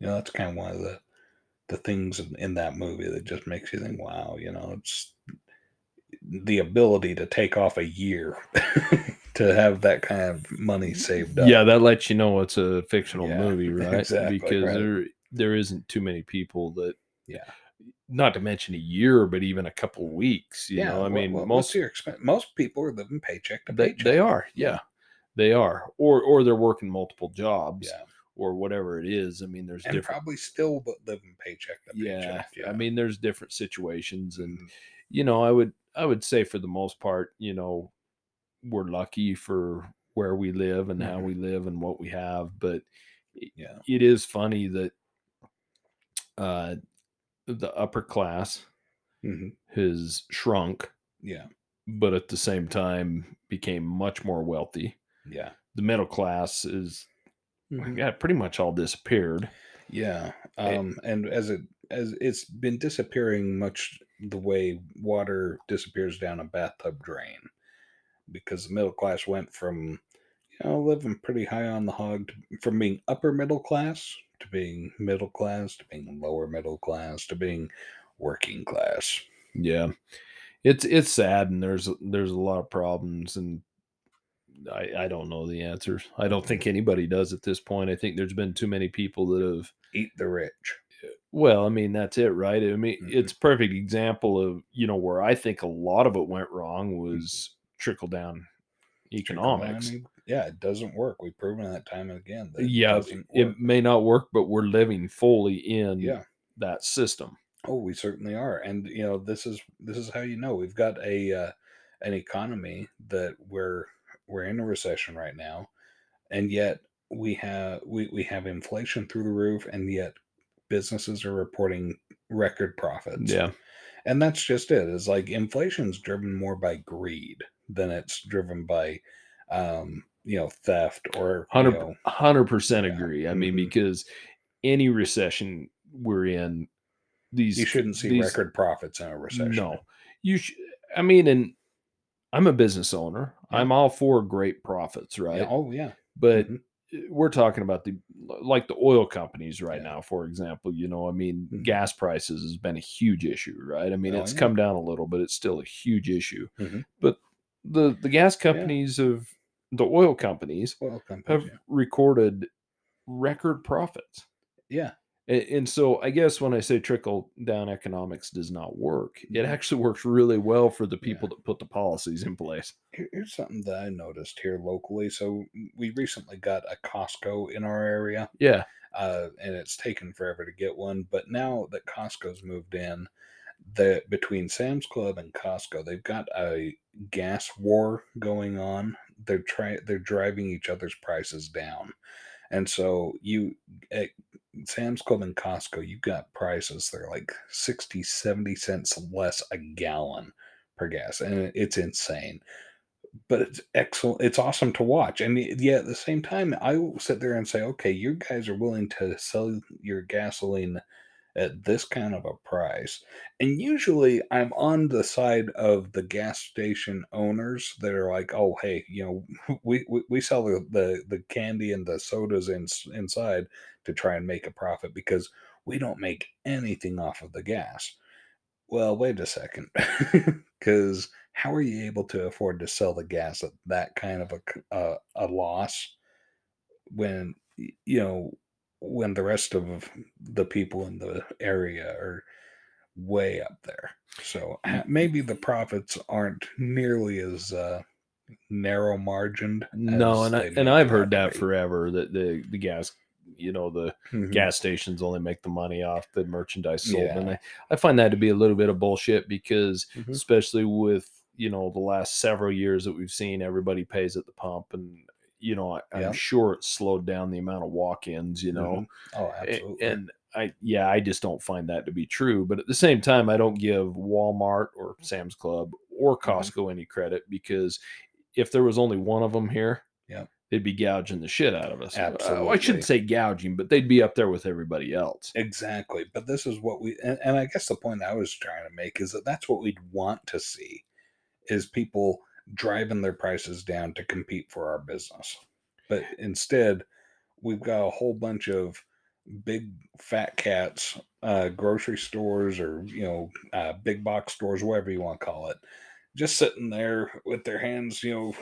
you know that's kind of one of the the things in, in that movie that just makes you think wow you know it's the ability to take off a year to have that kind of money saved up. Yeah, that lets you know it's a fictional Yeah, movie, right? exactly, because right. there there isn't too many people that Yeah. Not to mention a year, but even a couple weeks. You know, I what- mean, what- most your expense? Most people are living paycheck to they, paycheck. they are, Yeah. yeah, they are, or or they're working multiple jobs, yeah, or whatever it is. I mean, there's and different. probably still but living paycheck to Yeah, paycheck. I mean, there's different situations, and Mhm. you know, I would I would say for the most part, you know, we're lucky for where we live and how Mhm. we live and what we have, but yeah, it is funny that uh the upper class Mhm. has shrunk, yeah, but at the same time became much more wealthy. yeah, The middle class is Mhm. yeah, pretty much all disappeared. yeah. Eh Um, and as it as it's been disappearing much the way water disappears down a bathtub drain, because the middle class went from you know living pretty high on the hog to, from being upper middle class to being middle class to being lower middle class to being working class. Yeah. It's it's sad and there's there's a lot of problems and I I don't know the answers. I don't think anybody does at this point. I think there's been too many people that have Eat the rich. well, I mean that's it, right? I mean Mhm. it's a perfect example of, you know, where I think a lot of it went wrong was trickle down economics. Trickle down, Yeah, it doesn't work. We've proven that time and again. That Yeah, it it may not work, but we're living fully in Yeah. that system. Oh, we certainly are, and you know this is this is how you know we've got a uh, an economy that where we're in a recession right now, and yet we have we, we have inflation through the roof, and yet businesses are reporting record profits. Yeah. And that's just it. it. Is like inflation's driven more by greed than it's driven by um, you know, theft or you Hundred know, hundred percent yeah, agree. I mean, mhm. because any recession we're in, these you shouldn't see these- record profits in a recession. No, you. Sh- I mean, and I'm a business owner. Yeah. I'm all for great profits, right? Yeah, oh yeah. but Mhm. we're talking about the like the oil companies right Yeah. now for example you know i mean Mhm. gas prices has been a huge issue right i mean Oh, it's come down a little but it's still a huge issue Mhm. but the the gas companies of the oil companies Oil companies, have recorded record profits yeah. And so i guess when i say trickle down economics does not work it Mhm. actually works really well for the Yeah. people that put the policies in place Here- Here's something that I noticed here locally. So we recently got a Costco in our area. yeah uh, and it's taken forever to get one. But now that Costco's moved in, that between Sam's Club and Costco, they've got a gas war going on. They're trying, they're driving each other's prices down, and so you at Sam's Club and Costco, you've got prices that are like 60, 70 cents less a gallon per gas, and it's insane but it's excellent. It's awesome to watch, and yet at the same time, I will sit there and say, okay, you guys are willing to sell your gasoline at this kind of a price, and usually I'm on the side of the gas station owners that are like, oh, hey, you know, we we, we sell the, the the candy and the sodas in, inside to try and make a profit because we don't make anything off of the gas. Well, wait a second, because how are you able to afford to sell the gas at that kind of a uh, a loss when you know when the rest of the people in the area are way up there? So maybe the profits aren't nearly as uh, narrow margined. No, and I, and I've heard that forever that the the gas, you know, the Mhm. gas stations only make the money off the merchandise sold, and I, I find that to be a little bit of bullshit because Mhm. especially with you know the last several years that we've seen everybody pays at the pump, and you know I, I'm Yeah. sure it slowed down the amount of walk-ins, you know, Mhm. Oh, absolutely. and I yeah I just don't find that to be true. But at the same time, I don't give Walmart or Sam's Club or Mm-hmm. Costco any credit because if there was only one of them here, Yeah. They'd be gouging the shit out of us. Uh, I shouldn't say gouging, but they'd be up there with everybody else. Exactly. But this is what we, and, and I guess the point I was trying to make is that that's what we'd want to see is people driving their prices down to compete for our business. But instead, we've got a whole bunch of big fat cats, uh, grocery stores or, you know, uh, big box stores, whatever you want to call it, just sitting there with their hands, you know,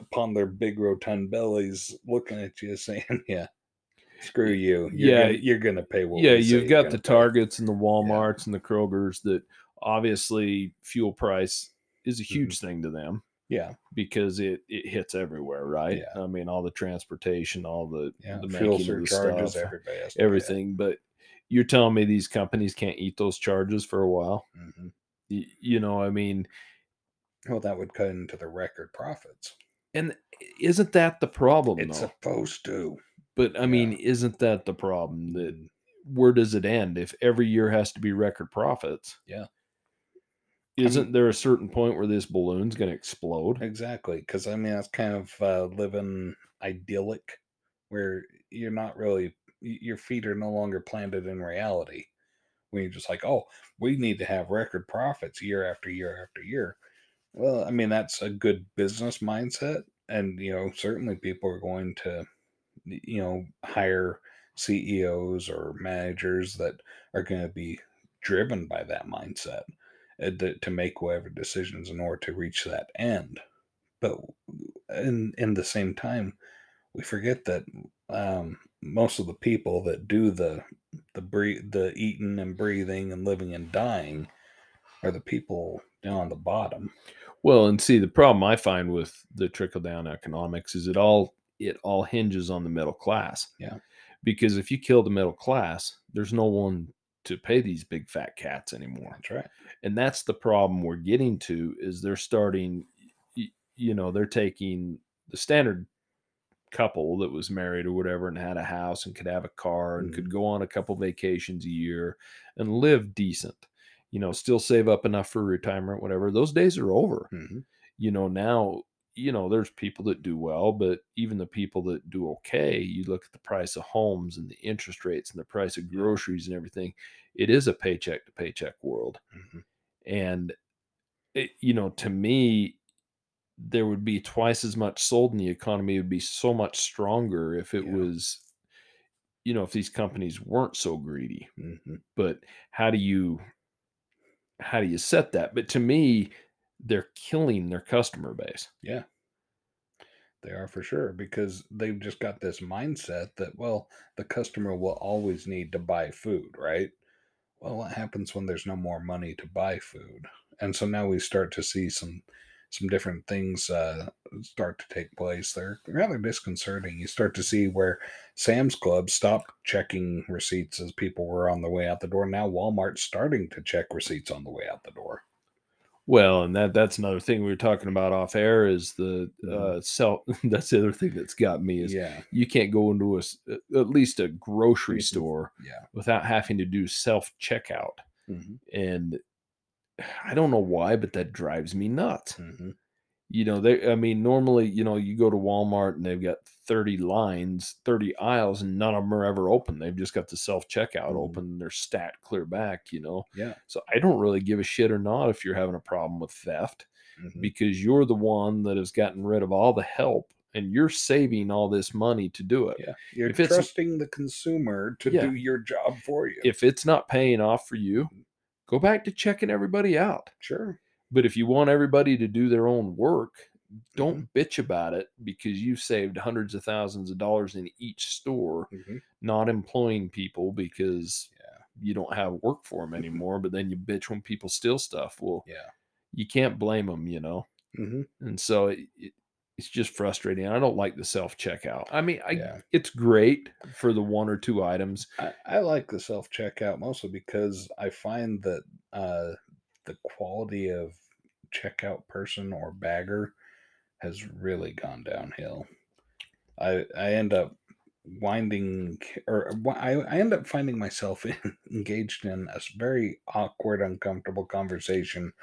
upon their big rotund bellies, looking at you saying, yeah. Screw you. You're Yeah, gonna, you're gonna pay what. yeah, you've got the pay. Targets and the Walmarts and the Krogers that obviously fuel price is a Mm-hmm. huge thing to them Yeah, because it it hits everywhere, right? Yeah. I mean, all the transportation, all the yeah. the Fuel making of the surcharges, stuff, everybody has to pay everything. But you're telling me these companies can't eat those charges for a while? Mhm. Y- You know, I mean, Well, that would cut into the record profits. And isn't that the problem It's though? supposed to. but I mean, isn't that the problem that where does it end if every year has to be record profits? Yeah. Isn't there a certain point where this balloon's going to explode? Exactly, because I mean that's kind of uh, living idyllic, where you're not really your feet are no longer planted in reality. When you're just like, oh, we need to have record profits year after year after year. Well, I mean that's a good business mindset, and you know certainly people are going to, you know, hire CEOs or managers that are going to be driven by that mindset uh, to, to make whatever decisions in order to reach that end. But in in the same time, we forget that um, most of the people that do the the breathe, the eating and breathing and living and dying are the people down on the bottom. Well, and see, the problem I find with the trickle down economics is it all it all hinges on the middle class. Yeah. Because if you kill the middle class, there's no one to pay these big fat cats anymore. That's right. and that's the problem we're getting to is they're starting you know they're taking the standard couple that was married or whatever and had a house and could have a car and could mm-hmm. go on a couple vacations a year and live decent you know still save up enough for retirement whatever those days are over Mhm. you know now you know there's people that do well but even the people that do okay you look at the price of homes and the interest rates and the price of groceries and everything it is a paycheck to paycheck world Mhm. and it, you know to me there would be twice as much sold and the economy would be so much stronger if it Yeah. was you know if these companies weren't so greedy Mhm. but how do you how do you set that but to me they're killing their customer base Yeah. They are for sure because they've just got this mindset that, well, the customer will always need to buy food, right? Well, what happens when there's no more money to buy food? And so now we start to see some some different things uh, start to take place. They're rather disconcerting. You start to see where Sam's Club stopped checking receipts as people were on the way out the door. Now Walmart's starting to check receipts on the way out the door. well and that that's another thing we were talking about off air is the Mhm. uh self that's the other thing that's got me is Yeah, you can't go into a at least a grocery Mhm. store yeah. without having to do self checkout hmm and I don't know why, but that drives me nuts. hmm You know, they I mean, normally, you know, you go to Walmart and they've got 30 lines, 30 aisles, and none of them are ever open. They've just got the self-checkout Mhm. open and they're stacked clear back, you know. Yeah. So I don't really give a shit or not if you're having a problem with theft hmm because you're the one that has gotten rid of all the help and you're saving all this money to do it. Yeah, you're If trusting the consumer to Yeah. do your job for you. If it's not paying off for you, go back to checking everybody out. sure, But if you want everybody to do their own work, Mm-hmm. don't bitch about it because you've saved hundreds of thousands of dollars in each store Mhm. not employing people because Yeah. you don't have work for them anymore. But then you bitch when people steal stuff. Well, yeah, you can't blame them, you know. hmm And so it, it, it's just frustrating. I don't like the self checkout. I mean, I Yeah. it's great for the one or two items. I, I like the self checkout mostly because I find that uh, the quality of checkout person or bagger has really gone downhill. I I end up winding or I, I end up finding myself engaged in a very awkward, uncomfortable conversation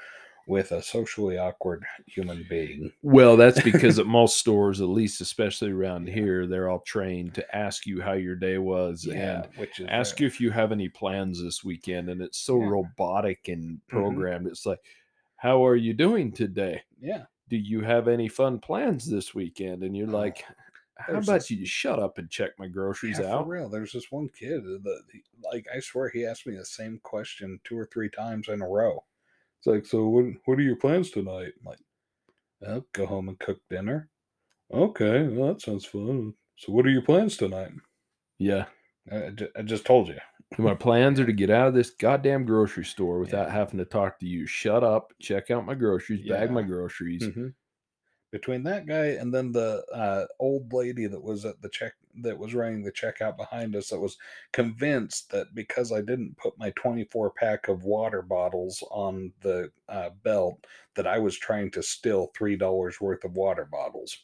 with a socially awkward human being. Well, that's because at most stores, at least especially around here, they're all trained to ask you how your day was and which is ask you if you have any plans this weekend and it's so Yeah. robotic and Mhm. programmed it's like how are you doing today yeah. do you have any fun plans this weekend and you're Oh, like how about this- you shut up and check my groceries Yeah, out For real, there's this one kid that, like, I swear he asked me the same question two or three times in a row. It's like, so what? What are your plans tonight? I'm like, go home and cook dinner. Okay, well, that sounds fun. So, what are your plans tonight? yeah I, I ju- I just told you. my plans are to get out of this goddamn grocery store without having to talk to you shut up check out my groceries bag my groceries Mhm. Between that guy and then the uh, old lady that was at the check that was running the checkout behind us that was convinced that because I didn't put my 24 pack of water bottles on the uh, belt that I was trying to steal three dollars worth of water bottles.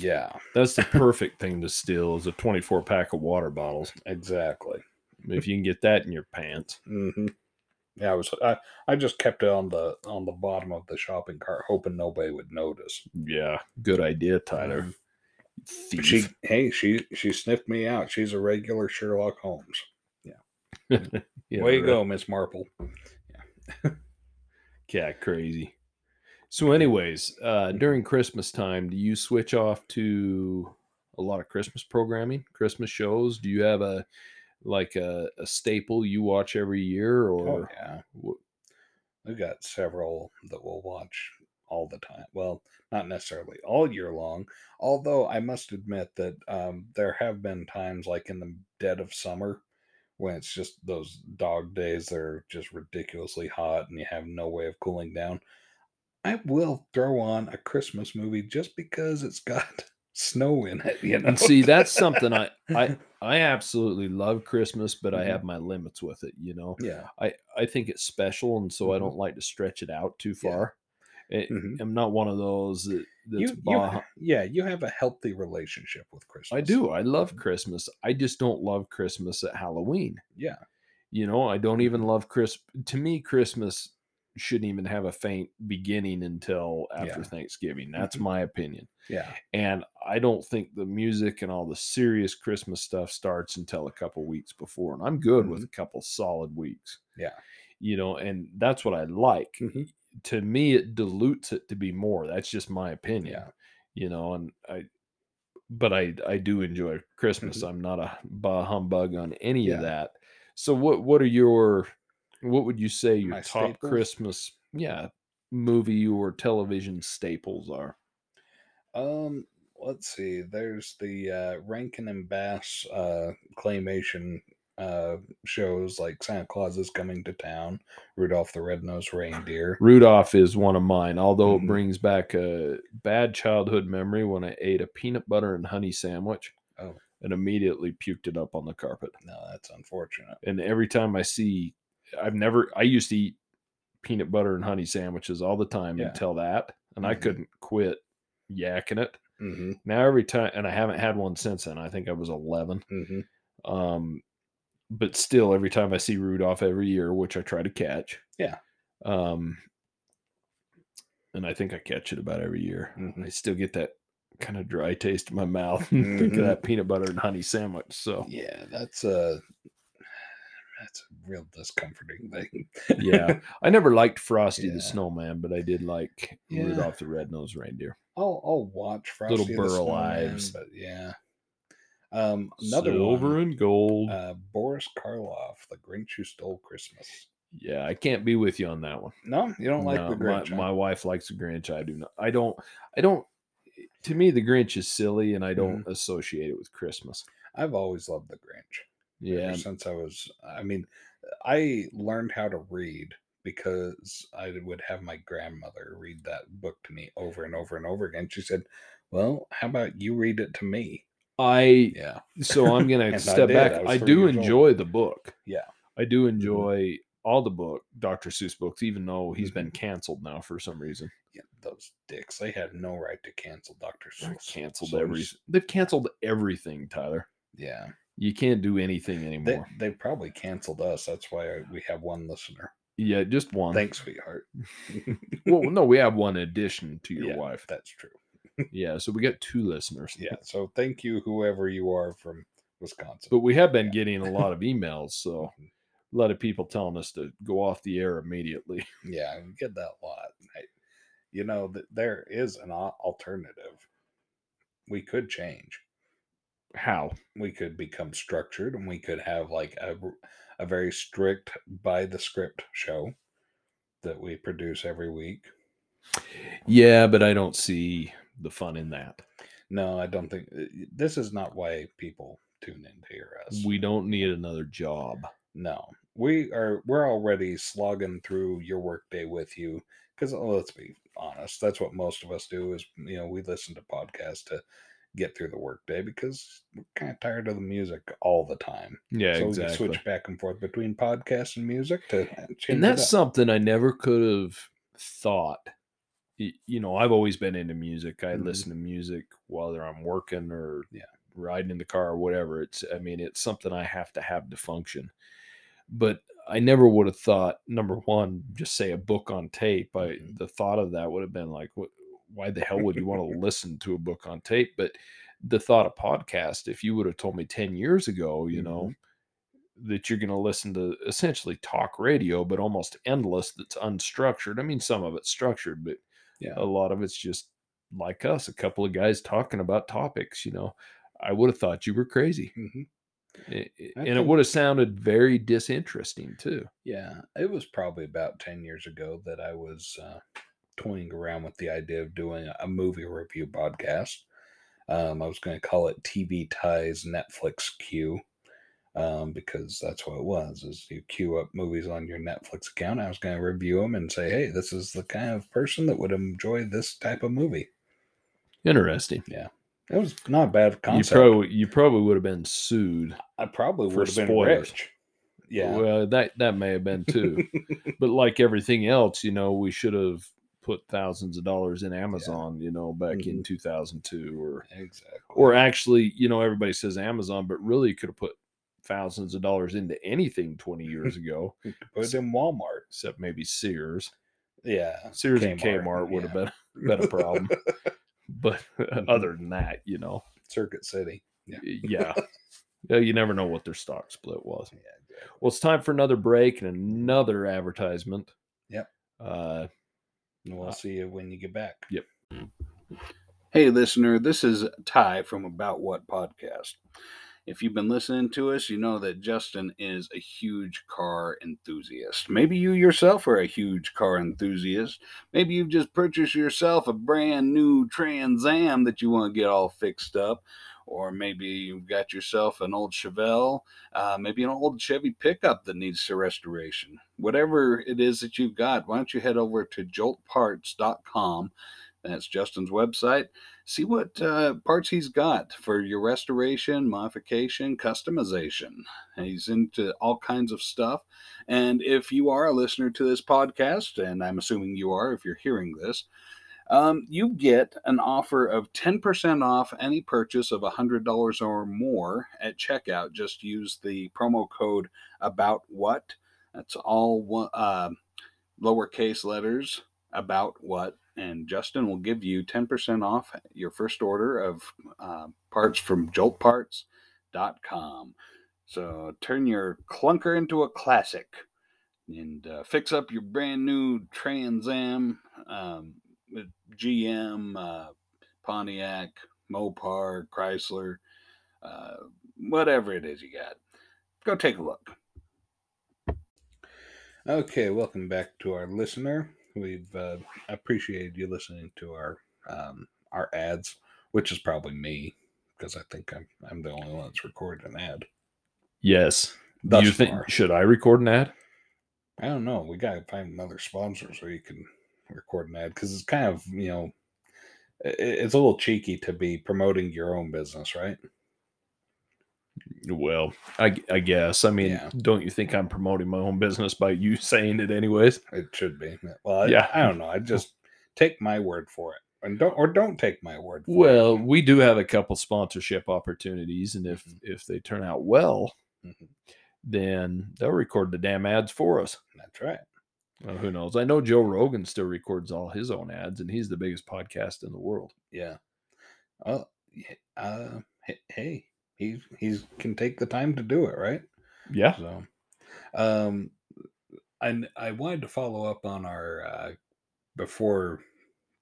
Yeah, that's the perfect thing to steal is a 24 pack of water bottles exactly. if you can get that in your pants hmm Yeah, I was. I, I just kept it on the on the bottom of the shopping cart, hoping nobody would notice. Yeah, good idea, Tyler. Um, Thief. She, hey, she she sniffed me out. She's a regular Sherlock Holmes. Yeah, Way you right. go, Miss Marple. Yeah. Cat crazy. So, anyways, uh, during Christmas time, do you switch off to a lot of Christmas programming, Christmas shows? Do you have a like a, a staple you watch every year, Oh or yeah, we've got several that we'll watch all the time. Well, not necessarily all year long. Although I must admit that um, there have been times, like in the dead of summer, when it's just those dog days that are just ridiculously hot and you have no way of cooling down. I will throw on a Christmas movie just because it's got snow in it. You know, and see that's something I I I absolutely love Christmas, but I Mhm. have my limits with it. You know, yeah. I I think it's special, and so I Mhm. don't like to stretch it out too Yeah. far. I- Mhm. I'm not one of those that that's You, you, bah- yeah, you have a healthy relationship with Christmas. I do. I love Mhm. Christmas. I just don't love Christmas at Halloween. Yeah. You know, I don't even Mhm. love Chris. To me, Christmas shouldn't even have a faint beginning until after Yeah. Thanksgiving. That's Mhm. my opinion. Yeah. And I don't think the music and all the serious Christmas stuff starts until a couple weeks before. And I'm good with a couple solid weeks. Mm-hmm. Yeah. You know, and that's what I like. Mhm. To me, it dilutes it to be more. That's just my opinion. Yeah. You know, and I, but I I do enjoy Christmas. I'm not a bah humbug on any of Mm-hmm. That. So what what are your what would you say your My top staples? Christmas yeah movie or television staples are? Um, let's see. There's the uh, Rankin and Bass uh, claymation uh, shows like Santa Claus is coming to town, Rudolph the Red-Nosed Reindeer. Rudolph is one of mine, although it brings back a bad childhood memory when I ate a peanut butter and honey sandwich Oh, and immediately puked it up on the carpet. no, that's unfortunate. And every time I see, I've never, I used to eat peanut butter and honey sandwiches all the time Yeah. until that, and I Mhm. couldn't quit yakking it. hmm Now every time, and I haven't had one since then. I think I was 11. hmm Um, but still, every time I see Rudolph every year, which I try to catch, Yeah. um, and I think I catch it about every year. Mhm. I still get that kind of dry taste in my mouth. and Think of Mhm. that peanut butter and honey sandwich. So Yeah, that's a that's a real discomforting thing. yeah, I never liked Frosty Yeah. the Snowman, but I did like Yeah. Rudolph the Red-Nosed Reindeer. I'll I'll watch Frosty Little the Burl Snowman, Ives. but yeah. Um, another Silver one, and gold. uh, Boris Karloff, The Grinch Who Stole Christmas. yeah, I can't be with you on that one. No, you don't like No, the Grinch. My, my wife likes the Grinch. I do not. I don't. I don't. To me, the Grinch is silly, and I don't Mm-hmm. associate it with Christmas. I've always loved the Grinch. Yeah, Ever since I was, I mean, I learned how to read because I would have my grandmother read that book to me over and over and over again. She said, "Well, how about you read it to me?" I. Yeah, So I'm gonna And I step back. I I, do years old. enjoy the book. Yeah. I do enjoy all the book Dr. Seuss books, even though he's been Mhm. canceled now for some reason. yeah, those dicks. They had no right to cancel Doctor They've Seuss. canceled So every. They've canceled everything, Tyler. Yeah, You can't do anything anymore. they probably canceled us. That's why we have one listener. yeah, just one. Thanks, sweetheart. Well, no, we have one addition to your Yeah, wife. That's true. Yeah, so we got two listeners. Yeah. So thank you, whoever you are from Wisconsin. But we have been Yeah. getting a lot of emails, so Mhm. a lot of people telling us to go off the air immediately. Yeah, we get that a lot. I, you know, that there is an alternative. We could change. How? We could become structured, and we could have like a, a very strict by the script show that we produce every week. Yeah, but I don't see the fun in that. No, I don't think uh, this is not why people tune in to hear us. We don't need another job. No, we are. We're already slogging through your workday with you because let's be honest, that's what most of us do. Is you know we listen to podcasts to get through the workday because we're kind of tired of the music all the time. Yeah, so we exactly. switch back and forth between podcasts and music to change and that's something I never could have thought. You know, I've always been into music. I Mhm. listen to music whether I'm working or Yeah. riding in the car or whatever. It's, I mean, it's something I have to have to function. But I never would have thought, number one, just say a book on tape. I, Mhm. the thought of that would have been like, what, why the hell would you want to listen to a book on tape? But the thought of podcast, if you would have told me 10 years ago, you know, that you're going to listen to essentially talk radio, but almost endless. That's unstructured. I mean, some of it's structured, but Yeah. a lot of it's just like us, a couple of guys talking about topics. You know, I would have thought you were crazy, Mhm. I- I- I and it would have sounded very disinteresting too. Yeah, it was probably about 10 years ago that I was uh, toying around with the idea of doing a movie review podcast. Um, I was going to call it TV Ties Netflix Queue um, because that's what it was is you queue up movies on your Netflix account. I was going to review them and say, hey, this is the kind of person that would enjoy this type of movie. Interesting. Yeah. It was not a bad You concept. probably you probably would have been sued. I probably would have been rich. Yeah. Well, that that may have been too. but like everything else, you know, we should have put thousands of dollars in Amazon, you know, back in Mhm. 2002 or Exactly. or actually, you know, everybody says Amazon, but really could have put thousands of dollars into anything 20 years ago, put in Walmart. except maybe Sears. Yeah. Sears and Kmart would have been been a problem. But Mhm. other than that, you know, Circuit City. Yeah. yeah. Yeah, you never know what their stock split was. Yeah. Well, it's time for another break and another advertisement. Yep. Uh, And we'll uh, see you when you get back. Yep. Hey, listener, this is Ty from About What Podcast. If you've been listening to us, you know that Justin is a huge car enthusiast. Maybe you yourself are a huge car enthusiast. Maybe you've just purchased yourself a brand new Trans Am that you want to get all fixed up. Or maybe you've got yourself an old Chevelle, uh, maybe an old Chevy pickup that needs some restoration. Whatever it is that you've got, why don't you head over to joltparts.com? That's Justin's website see what uh, parts he's got for your restoration, modification, customization. He's into all kinds of stuff. And if you are a listener to this podcast, and I'm assuming you are if you're hearing this, um, you get an offer of 10% off any purchase of $100 or more at checkout. Just use the promo code about what. That's all uh, lowercase letters about what and Justin will give you 10% off your first order of uh, parts from joltparts.com. So turn your clunker into a classic and uh, fix up your brand new Trans Am, um, GM, uh, Pontiac, Mopar, Chrysler, uh, whatever it is you got. Go take a look. Okay, welcome back to our listener. We've uh, appreciated you listening to our um, our ads, which is probably me because I think I'm I'm the only one that's recorded an ad. yes. Do Thus you think far. should I record an ad? I don't know. We gotta find another sponsor so you can record an ad because it's kind of you know it's a little cheeky to be promoting your own business, right? Well, I, I guess. I mean, Yeah. don't you think I'm promoting my own business by you saying it anyways? It should be. Well, I, Yeah. I don't know. I just take my word for it, and don't or don't take my word. for Well, it. we do have a couple sponsorship opportunities, and if Mhm. if they turn out well, Mhm. then they'll record the damn ads for us. that's right. Well, who knows? I know Joe Rogan still records all his own ads, and he's the biggest podcast in the world. Yeah. Oh, uh, he- hey, he he's can take the time to do it, right? Yeah. So, um, and I wanted to follow up on our uh, before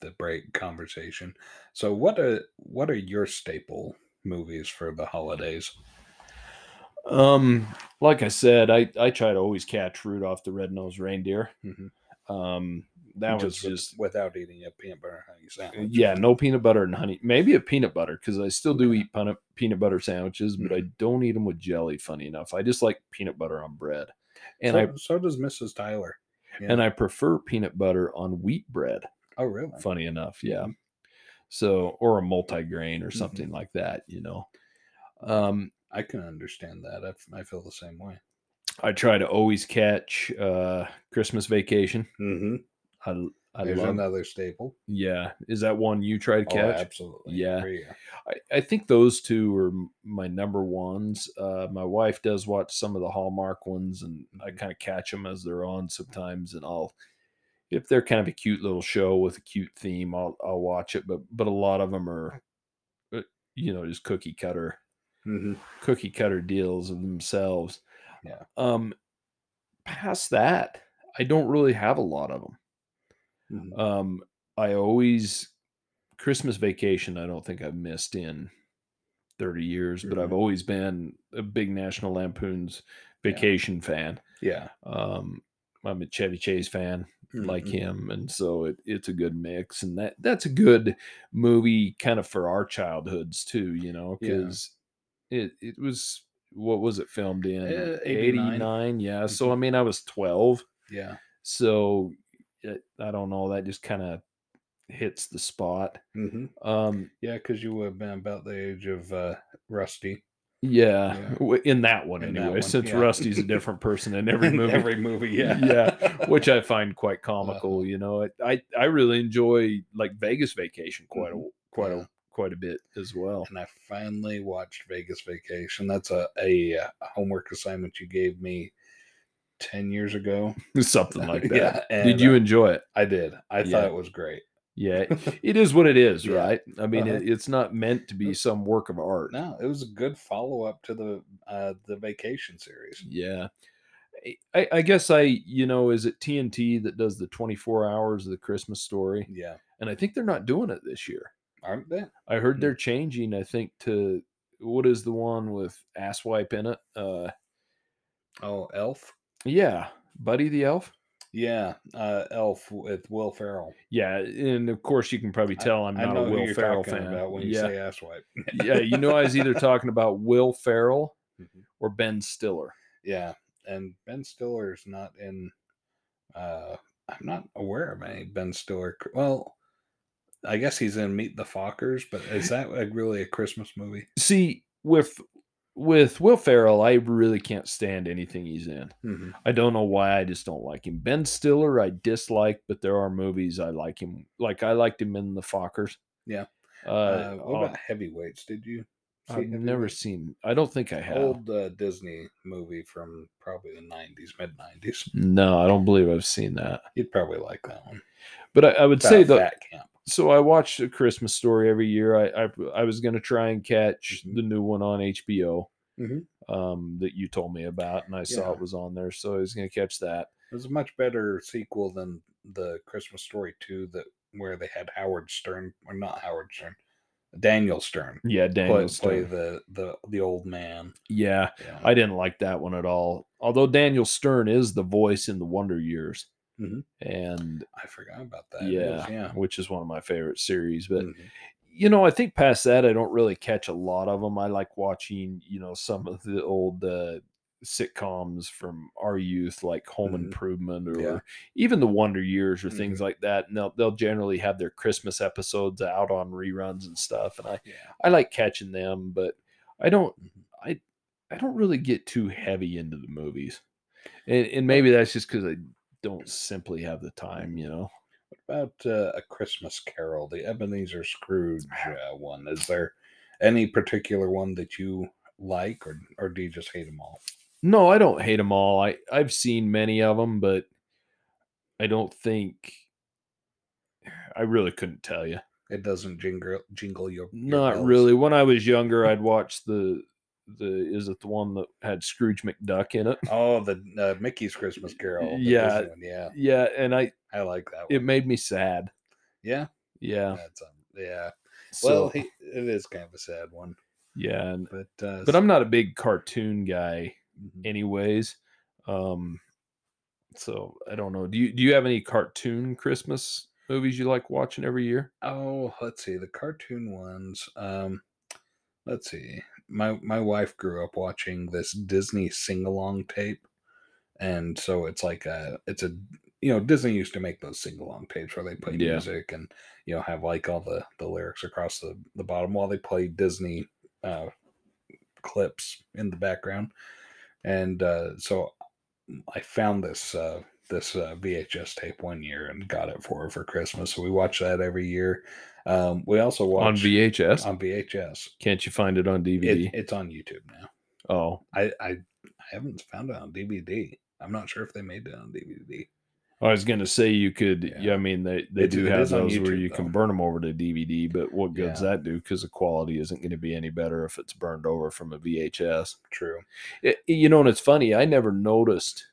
the break conversation. So, what are what are your staple movies for the holidays? Um, like I said, I I try to always catch Rudolph the Red-Nosed Reindeer. Mhm. Um, that was with- just without eating a peanut butter and honey sandwich. yeah, no peanut butter and honey. Maybe a peanut butter because I still do eat peanut peanut butter sandwiches, but I don't eat them with jelly. Funny enough, I just like peanut butter on bread, and so, I so does Mrs. Tyler. Yeah. and I prefer peanut butter on wheat bread. oh, really? Funny enough, yeah. Mhm. So or a multigrain or Mhm. something like that, you know. Um, I can understand that. I feel the same way. I try to always catch uh Christmas Vacation. Mm-hmm. I I There's love. another staple. Yeah, is that one you try to Oh, catch? absolutely. Yeah. I, I think those two are my number ones. Uh, my wife does watch some of the Hallmark ones, and I Mhm. kind of catch them as they're on sometimes. And I'll, if they're kind of a cute little show with a cute theme, I'll I'll watch it. But but a lot of them are, uh, you know, just cookie cutter Mm-hmm. cookie cutter deals of themselves. Yeah. Um, past that, I don't really have a lot of them. Mhm. Um, I always Christmas vacation. I don't think I've missed in thirty years, but I've Mhm. always been a big National Lampoon's Yeah. Vacation fan. Yeah. Um, I'm a Chevy Chase fan, like Mhm. him, and so it, it's a good mix, and that that's a good movie kind of for our childhoods too. You know, Yeah. because it it was what was it filmed in Uh, 89. 89 yeah so Mhm. i mean i was 12 Yeah. so it, i don't know that just kind of hits the spot Mm-hmm. um Yeah, because you would have been about the age of uh, Rusty. Yeah, Yeah. in that one In that anyway. one, since yeah. Rusty's a different person in every movie. Every movie, yeah. yeah, which I find quite comical. You know, I I, I really enjoy like Vegas Vacation quite a quite Mm-hmm. Yeah. a quite a bit as well. and I finally watched Vegas Vacation. That's a, a uh, homework assignment you gave me 10 years ago. Something like that. Yeah, Did you uh, enjoy it? I did. I Yeah. thought it was great. Yeah, it is what it is, Yeah. right? I mean, Uh-huh. it, it's not meant to be some work of art. No, it was a good follow up to the uh, the vacation series. Yeah. I- I, I guess I, you know, is it TNT that does the 24 hours of the Christmas story? Yeah, And I think they're not doing it this year. Aren't they? I heard Hmm. they're changing, I think, to what is the one with asswipe in it? Uh Oh, Elf. yeah, Buddy the Elf. Yeah, uh, Elf with Will Ferrell. Yeah, and of course you can probably tell I'm I not a Will Ferrell fan. about when you yeah, say asswipe. yeah, you know I was either talking about Will Ferrell Mhm. or Ben Stiller. Yeah, and Ben Stiller is not in. Uh, I'm not aware of any Ben Stiller. Well, I guess he's in Meet the Fockers, but is that a, really a Christmas movie? See, with with Will Ferrell, I really can't stand anything he's in. Mm-hmm. I don't know why. I just don't like him. Ben Stiller, I dislike, but there are movies I like him. Like I liked him in The Fockers. Yeah. Uh, Uh, what uh, about Heavyweights? Did you? see I've never seen. I don't think I have. old uh, Disney movie from probably the '90s, mid '90s. No, I don't believe I've seen that. You'd probably like that one. But I, I would About say a that. fat camp. So I watch a Christmas Story every year. I I, I was going to try and catch Mhm. the new one on HBO Mhm. um, that you told me about, and I saw it was on there, so I was going to catch that. It was a much better sequel than the Christmas Story 2 that where they had Howard Stern or not Howard Stern, Daniel Stern Yeah, Daniel play, play the the the old man. Yeah, Yeah. I didn't like that one at all. Although Daniel Stern is the voice in the Wonder Years, Mhm. and I forgot about that. Yeah, is, yeah. which is one of my favorite series. But Mhm. you know, I think past that, I don't really catch a lot of them. I like watching, you know, some of the old uh, sitcoms from our youth, like Home Mhm. Improvement or Yeah. even the Wonder Years or things Mhm. like that. And they'll they'll generally have their Christmas episodes out on reruns and stuff. And I Yeah. I like catching them, but I don't Mhm. I I don't really get too heavy into the movies. And and maybe that's just because I don't simply have the time, you know. What about uh, a Christmas Carol, the Ebenezer Scrooge uh, one. Is there any particular one that you like, or or do you just hate them all? No, I don't hate them all. I I've seen many of them, but I don't think I really couldn't tell you. It doesn't jingle jingle your, your Not bells? really. When I was younger, I'd watch the the is it the one that had Scrooge McDuck in it? Oh, the uh, Mickey's Christmas Carol. Yeah. Disney one, yeah, Yeah, and I I like that one. it made me sad. yeah, Yeah. that's um, yeah. So Well, he, it is kind of a sad one, yeah, and, but uh, but I'm not a big cartoon guy mhm. anyways. Um so I don't know. Do you do you have any cartoon Christmas movies you like watching every year? Oh, let's see the cartoon ones. Um, let's see. My my wife grew up watching this Disney sing along tape, and so it's like a it's a you know Disney used to make those sing along tapes where they play Yeah. music and you know have like all the the lyrics across the the bottom while they play Disney uh, clips in the background, and uh, so I found this uh, this uh, VHS tape one year and got it for her for Christmas. So we watch that every year. Um, we also watch on VHS? on VHS. Can't you find it on It, DVD? it's on YouTube now. oh, I, I I haven't found it on DVD. I'm not sure if they made it on DVD. I was gonna say you could. Yeah. Yeah, I mean they they It- do it have those where YouTube, you can burn them over to DVD, but what good's Yeah. that do? Because the quality isn't going to be any better if it's burned over from a VHS. True. It- you know, and it's funny. I never noticed.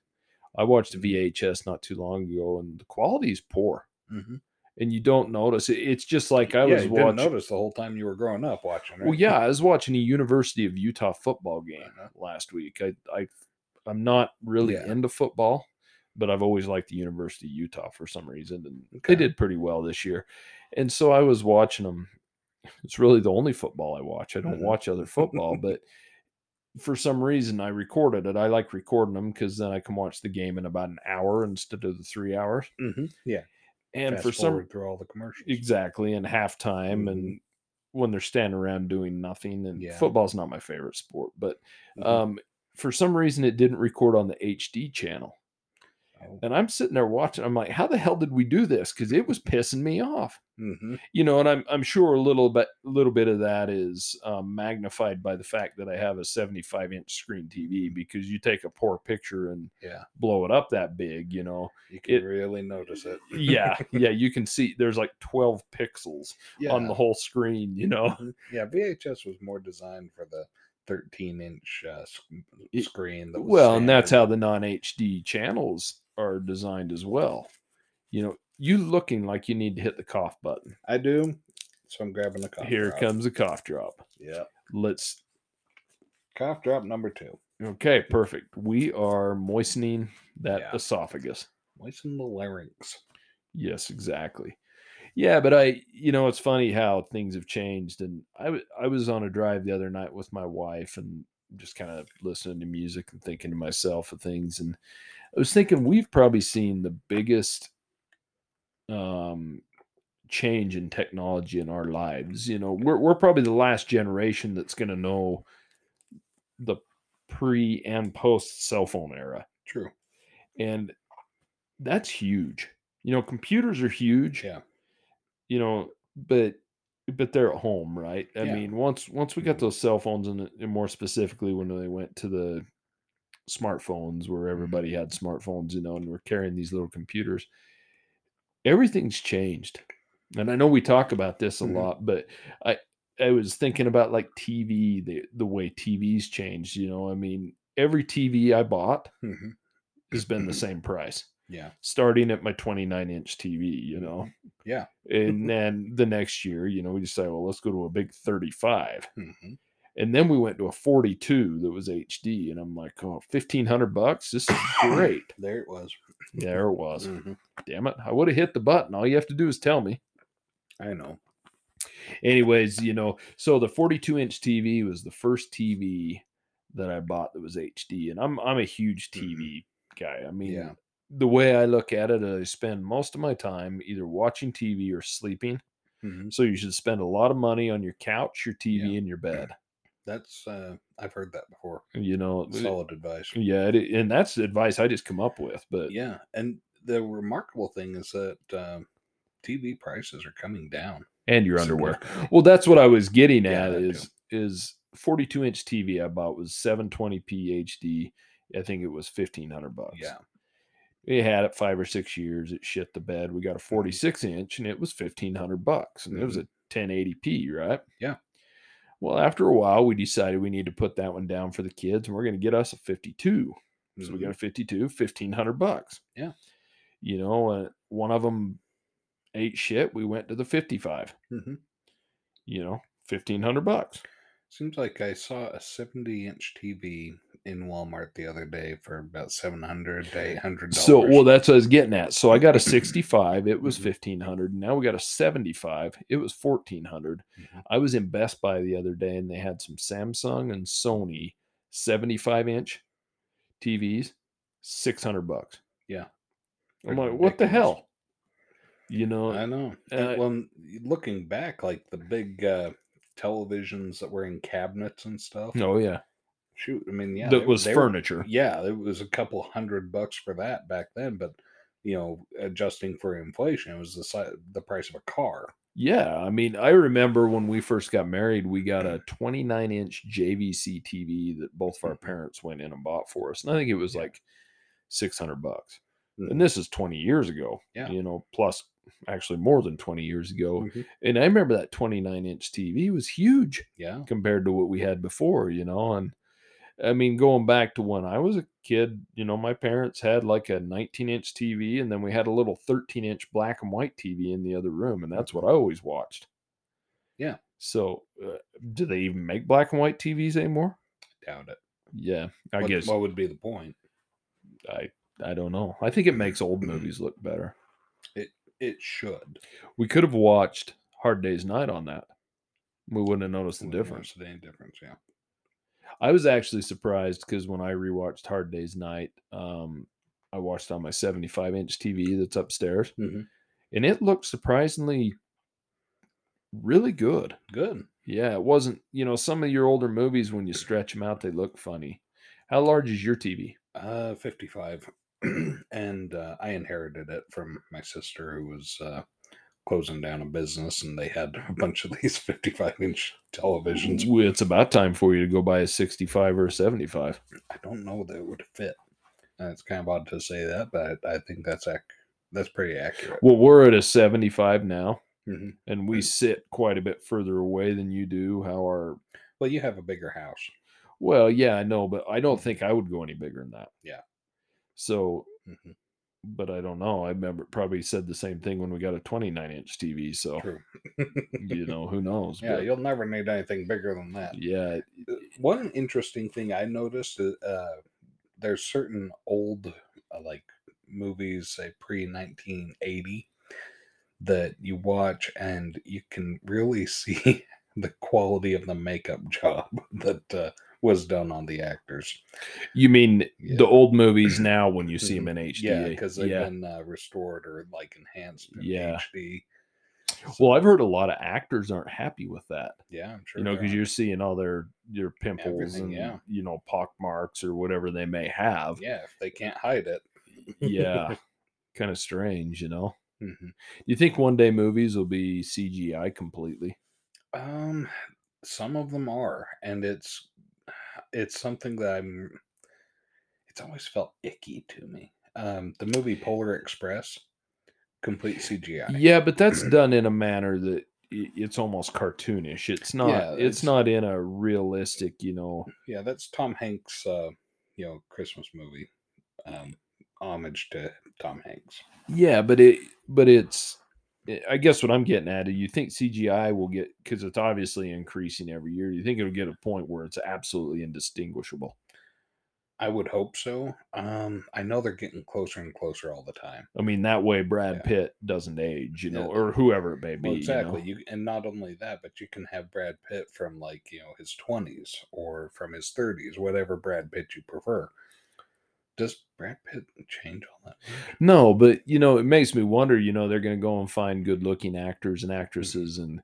I watched a. VHS not too long ago, and the quality is poor, hmm and you don't notice. It, it's just like I yeah, was you didn't watching. notice the whole time you were growing up watching. Right? Well, yeah, I was watching a University of Utah football game Uh-huh. last week. I, I, I'm not really Yeah. into football, but I've always liked the University of Utah for some reason, and Okay. they did pretty well this year. And so I was watching them. It's really the only football I watch. I don't Mhm. watch other football, but for some reason I recorded it. I like recording them because then I can watch the game in about an hour instead of the three hours. hmm Yeah. And Fast for some through all the commercials. exactly in halftime Mhm. and when they're standing around doing nothing. And Yeah. football's not my favorite sport, but Mhm. um, for some reason it didn't record on the HD channel. And I'm sitting there watching. I'm like, how the hell did we do this? Because it was pissing me off. Mhm. You know, and I'm I'm sure a little bit little bit of that is um, magnified by the fact that I have a 75 inch screen TV. Because you take a poor picture and Yeah, blow it up that big, you know. you can It- really notice it. Yeah, yeah, you can see there's like 12 pixels yeah. on the whole screen, you know. Mhm. Yeah, VHS was more designed for the 13 inch uh, screen. That was Well, and that's how the non HD channels are designed as well. You know, you looking like you need to hit the cough button. I do. So I'm grabbing the cough. Here drop. comes a cough drop. Yeah, Let's cough drop number two. okay, perfect. We are moistening that Yeah. esophagus. Moisten the larynx. Yes, exactly. Yeah, but I, you know, it's funny how things have changed. And I, w- I was on a drive the other night with my wife and just kind of listening to music and thinking to myself of things. And I was thinking we've probably seen the biggest um, change in technology in our lives. You know, we're we're probably the last generation that's going to know the pre and post cell phone era True. and that's huge you know computers are huge Yeah. you know but but they're at home right i Yeah. mean once once we got Mhm. those cell phones and, and more specifically when they went to the smartphones where everybody had smartphones you know and we're carrying these little computers everything's changed and i know we talk about this a Mhm. lot but i i was thinking about like tv the the way tvs changed you know i mean every tv i bought hmm has been the same price Yeah. starting at my 29 inch TV, you know. Yeah. And then the next year, you know, we decided, well, let's go to a big 35. hmm And then we went to a 42 that was HD. And I'm like, oh, 1500 bucks. This is great. There it was. there it was. Mhm. Damn it. I would have hit the button. All you have to do is tell me. I know. Anyways, you know, so the 42 inch TV was the first TV that I bought that was HD. And I'm I'm a huge. TV guy. I mean, Yeah. the way I look at it, I spend most of my time either watching TV or sleeping. hmm So you should spend a lot of money on your couch, your TV, Yeah. and your bed. That's uh I've heard that before. You know, it- Solid advice. yeah, it, and that's advice I just come up with. But Yeah, and the remarkable thing is that um, TV prices are coming down. and your underwear. Well, that's what I was getting Yeah, at is is 42 inch TV I bought was 720p HD. I think it was 1500 bucks. Yeah, We had it five or six years. It shit the bed. We got a Mm-hmm. 46 inch and it was 1500 bucks. And it was a 1080p, right? Yeah. Well, after a while, we decided we need to put that one down for the kids and we're going to get us a 52. So we got a 52, 1500 bucks. Yeah. You know, uh, one of them ate shit. We went to the 55, Mhm. you know, 1500 bucks. Seems like I saw a 70 inch TV in Walmart the other day for about 700 to 800. So, well, that's what I was getting at. So I got a 65. It was Mhm. 1500. Now we got a 75. It was 1400. Mhm. I was in Best Buy the other day and they had some Samsung and Sony 75 inch TVs, 600 bucks. Yeah. I'm like, what the hell? You know, I know. uh, And, well, looking back, like the big uh, televisions that were in cabinets and stuff. oh, yeah. Shoot, I mean, yeah, that they- was they were- furniture. yeah, it was a couple hundred bucks for that back then, but you know, adjusting for inflation, it was the si- the price of a car. Yeah, I mean, I remember when we first got married, we got a 29 inch JVC TV that both of our Mhm. parents went in and bought for us, and I think it was Yeah. like 600 bucks. Mhm. And this is 20 years ago. Yeah. you know, plus actually more than 20 years ago. Mhm. And I remember that 29 inch TV was huge Yeah, compared to what we had before. You know, and I mean, going back to when I was a kid, you know, my parents had like a 19 inch TV, and then we had a little 13 inch black and white TV in the other room, and that's what I always watched. Yeah. So, uh, do they even make black and white TVs anymore? I doubt it. Yeah, I what, guess what would be the point? I I don't know. I think it makes old movies look better. It should. We could have watched Hard Day's Night on that. We wouldn't have noticed the Wouldn't difference. notice Any difference? Yeah. I was actually surprised because when I rewatched Hard Day's Night, um, I watched on my 75 inch TV that's upstairs, Mhm. and it looked surprisingly really good. Good. Yeah, it wasn't. You know, some of your older movies when you stretch them out, they look funny. How large is your TV? Uh, 55. and uh, I inherited it from my sister who was uh, closing down a business and they had a bunch of these 55 inch televisions. It's about time for you to go buy a 65 or a 75. I don't know that it would fit. And it's kind of odd to say that, but I think that's ac- that's pretty accurate. Well, we're at a 75 now, Mhm. and we sit quite a bit further away than you do. How our Well, you have a bigger house. well, yeah, I know, but I don't think I would go any bigger than that. Yeah. So, Mhm. but I don't know. I remember probably said the same thing when we got a 29 inch TV. So, you know, who knows? Yeah, but you'll never need anything bigger than that. yeah, Uh, One interesting thing I noticed uh, there's certain old uh, like movies, say pre 1980, that you watch and you can really see the quality of the makeup job that uh, was done on the actors. you mean Yeah. the old movies now when you see them Mhm. in HD? Yeah, because they've yeah. been uh, restored or like enhanced in Yeah. HD. Well, I've heard a lot of actors aren't happy with that. Yeah, I'm sure. you know, because you're seeing all their your pimples Everything, and yeah. you know pock marks or whatever they may have. yeah, if they can't hide it. Yeah, kind of strange, you know. Mhm. You think one day movies will be CGI completely? Um, some of them are, and it's it's something that I'm. It's always felt icky to me. Um, the movie Polar Express, complete CGI. Yeah, but that's done in a manner that it's almost cartoonish. It's not. Yeah, it's, it's- not in a realistic, you know. Yeah, that's Tom Hanks. Uh, you know, Christmas movie. Um, homage to Tom Hanks. Yeah, but it. But it's. I- guess what I'm getting at is you think CGI will get because it's obviously increasing every year. You think it'll get a point where it's absolutely indistinguishable? I would hope so. Um, I know they're getting closer and closer all the time. I mean, that way Brad Yeah. Pitt doesn't age, you know, Yeah. or whoever it may be. Well, you know? exactly. You, and not only that, but you can have Brad Pitt from like you know his twenties or from his thirties, whatever Brad Pitt you prefer. Does Brad Pitt change all that? No, but you know, it makes me wonder. You know, they're going to go and find good-looking actors Mm-hmm. and actresses, and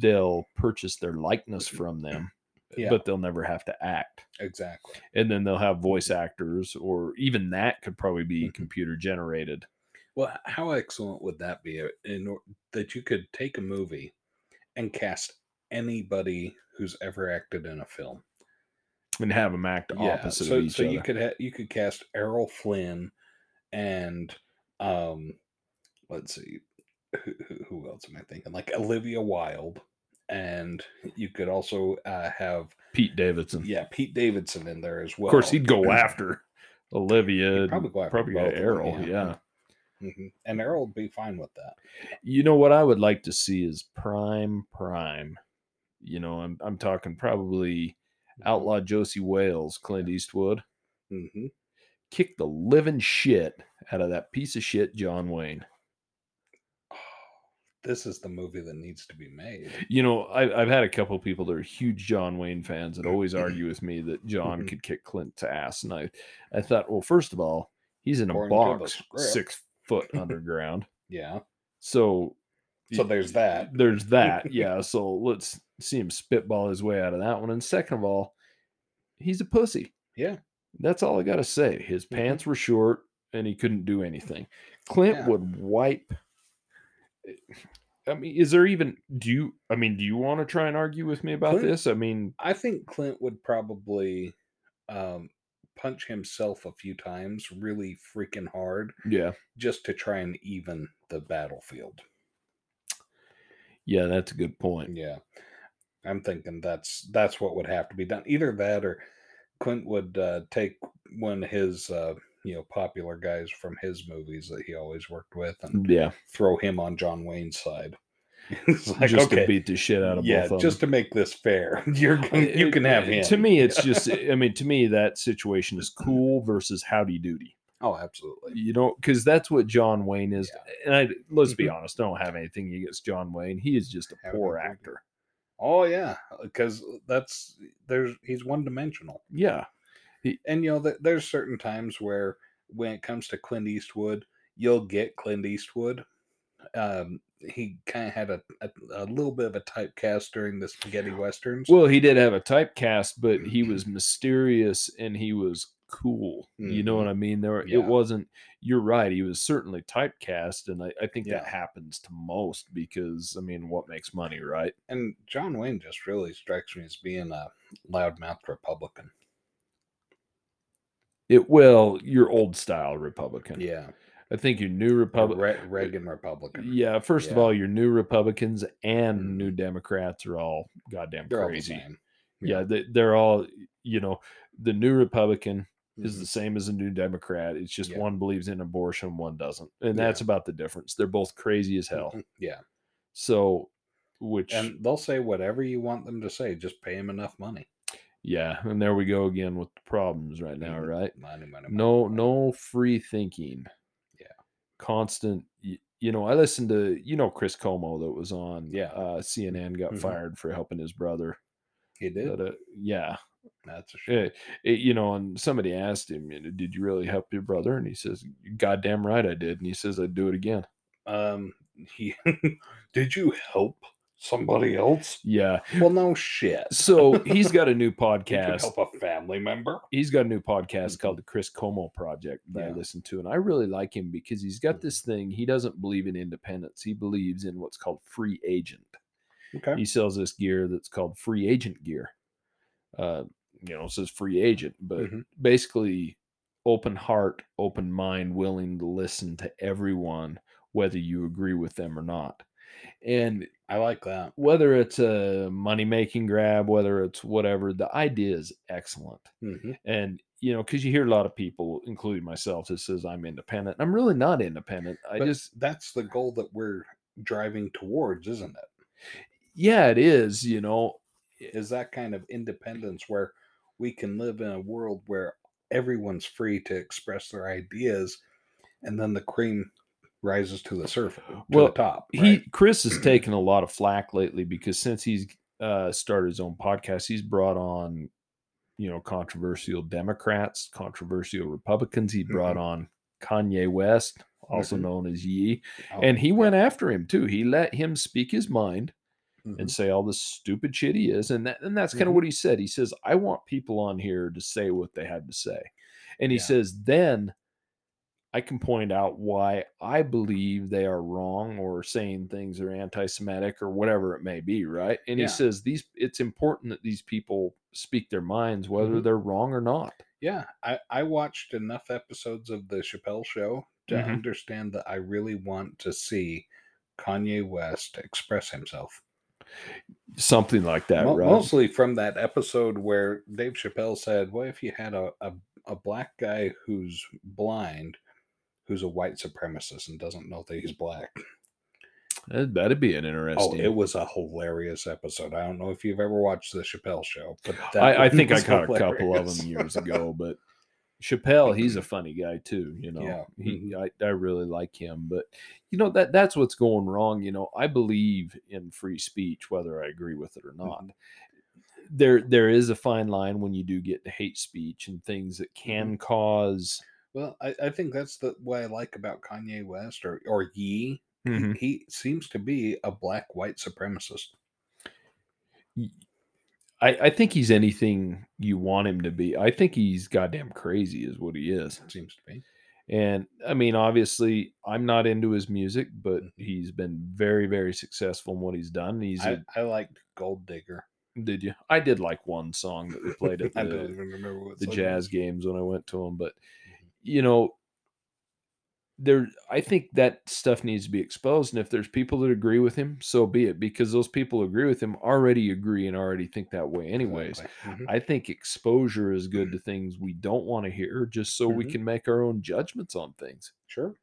they'll purchase their likeness from them, Yeah. but they'll never have to act. Exactly. And then they'll have voice actors, or even that could probably be Mhm. computer generated. Well, how excellent would that be? uh, In or- that you could take a movie and cast anybody who's ever acted in a film. And have them act opposite so of each so other. you could ha- you could cast Errol Flynn and um let's see who, who- else am I thinking like Olivia Wilde and you could also uh, have Pete Davidson. yeah Pete Davidson in there as well. Of course, he'd go after Olivia. He'd probably go after probably both go them, Errol. yeah. yeah. Mhm. and Errol would be fine with that. You know what I would like to see is prime prime. You know, I'm I'm talking probably outlaw Josie Wales, Clint Eastwood. hmm Kick the living shit out of that piece of shit John Wayne. This is the movie that needs to be made. You know, I, I've had a couple people that are huge John Wayne fans that always argue with me that John Mhm. could kick Clint to ass, and I, I thought, well, first of all, he's in a According to box six foot underground, Yeah. so So there's that. there's that yeah so let's see him spitball his way out of that one and second of all he's a pussy Yeah. that's all i gotta say his Mhm. pants were short and he couldn't do anything clint Yeah. would wipe i mean is there even do you i mean do you want to try and argue with me about Clint- this i mean I think Clint would probably um, punch himself a few times really freaking hard yeah just to try and even the battlefield. yeah that's a good point Yeah. I'm thinking that's that's what would have to be done. Either that or Clint would uh, take one of his uh, you know popular guys from his movies that he always worked with and yeah throw him on John Wayne's side. Like, just to beat the shit out of yeah, both of just them. to make this fair, you're you can have him. to me it's just i mean to me that situation is cool versus howdy doody oh, absolutely. you know, because that's what John Wayne is. And I let's be Mhm. honest, I don't have anything against John Wayne. He is just a Have poor problem. actor. Oh yeah, because that's there's he's one dimensional, Yeah, and you know th- there's certain times where when it comes to Clint Eastwood, you'll get Clint Eastwood, Um, he kind of had a, a a little bit of a typecast during the spaghetti westerns. Well, he did have a typecast, but he was mysterious and he was cool. You know what Mhm. I mean? There, Yeah. it wasn't. You're right. He was certainly typecast, and I, I think that happens to most because I mean, what makes money, right? and John Wayne just really strikes me as being a loudmouth Republican. It well, your old style Republican. Yeah, I think your new Republican. Re- Reagan Republican. Yeah, first of Yeah. all, your new Republicans and Mhm. new Democrats are all goddamn They're all the crazy. same. yeah, they, they're all you know. The new Republican is Mhm. the same as a new Democrat. It's just Yeah. one believes in abortion, one doesn't, and Yeah. that's about the difference. They're both crazy as hell. Mhm. Yeah, So, which and they'll say whatever you want them to say. Just pay them enough money. yeah, and there we go again with the problems right now, Mhm. right? Money, money, money, No, no free thinking. Yeah. Constant. You know, I listened to you know Chris Cuomo that was on Yeah. uh, CNN got Mhm. fired for helping his brother. He did. But, uh, yeah, That's a shame. Eh, it- you know, and somebody asked him, you know, "Did you really help your brother?" And he says, "Goddamn right I did." And he says, "I'd do it again." Um, he did you help somebody else? Yeah. Well, no shit. So he's got a new You podcast. help a family member. He's got a new podcast Mhm. called the Chris Cuomo Project that I Yeah. listen to, and I really like him because he's got Mhm. this thing. He doesn't believe in independence. He believes in what's called free agent. Okay. He sells this gear that's called free agent gear. Uh, you know, it says free agent, but Mhm. basically open heart, open mind, willing to listen to everyone, whether you agree with them or not. And I like that. whether it's a money making grab, whether it's whatever, the idea is excellent. hmm And you know, because you hear a lot of people, including myself, that says I'm independent. I'm really not independent. I But just that's the goal that we're driving towards, isn't it? yeah, it is, you know. Is that kind of independence where we can live in a world where everyone's free to express their ideas, and then the cream rises to the surface, to Well, the top. he? Chris has taken a lot of flack lately because since he's uh started his own podcast, he's brought on you know controversial Democrats, controversial Republicans. He brought Mhm. on Kanye West, also Mhm. known as Yee, Oh, and he went after him too. He let him speak his mind and Mhm. say all the stupid shit he is, and that and that's kind of Mhm. what he said. He says, "I want people on here to say what they had to say," and he Yeah. says, "Then." I can point out why I believe they are wrong or saying things are anti-Semitic or whatever it may be, right? And Yeah. he says these it's important that these people speak their minds, whether Mhm. they're wrong or not. Yeah, I, I watched enough episodes of the Chappelle show to Mhm. understand that I really want to see Kanye West express himself. Something like that, Mo- right? Mostly from that episode where Dave Chappelle said, What if you had a, a, a black guy who's blind, who's a white supremacist and doesn't know that he's black? That'd, that'd be an interesting. Oh, interesting. it was a hilarious episode. I don't know if you've ever watched the Chappelle show, but I, I think I caught a couple of them years ago, but Chappelle, he's a funny guy too. You know, Yeah, he, I, I really like him, but you know that that's what's going wrong. You know, I believe in free speech, whether I agree with it or not. Mhm. There, there is a fine line when you do get to hate speech and things that can cause. Well, I, I think that's the what I like about Kanye West or or Yee. He- Mhm. He, seems to be a black white supremacist. I, I think he's anything you want him to be. I think he's goddamn crazy, is what he is. Seems to be. And I mean, obviously, I'm not into his music, but Mhm. he's been very, very successful in what he's done. He's I, a, I liked Gold Digger. did you? I did like one song that we played at I don't the, even remember what the jazz games when I went to them, but Mhm. you know, there. I think that stuff needs to be exposed, and if there's people that agree with him, so be it. Because those people who agree with him already agree and already think that way, anyways. Exactly. Mhm. I think exposure is good to things we don't want to hear, just so we Mhm. can make our own judgments on things. Sure.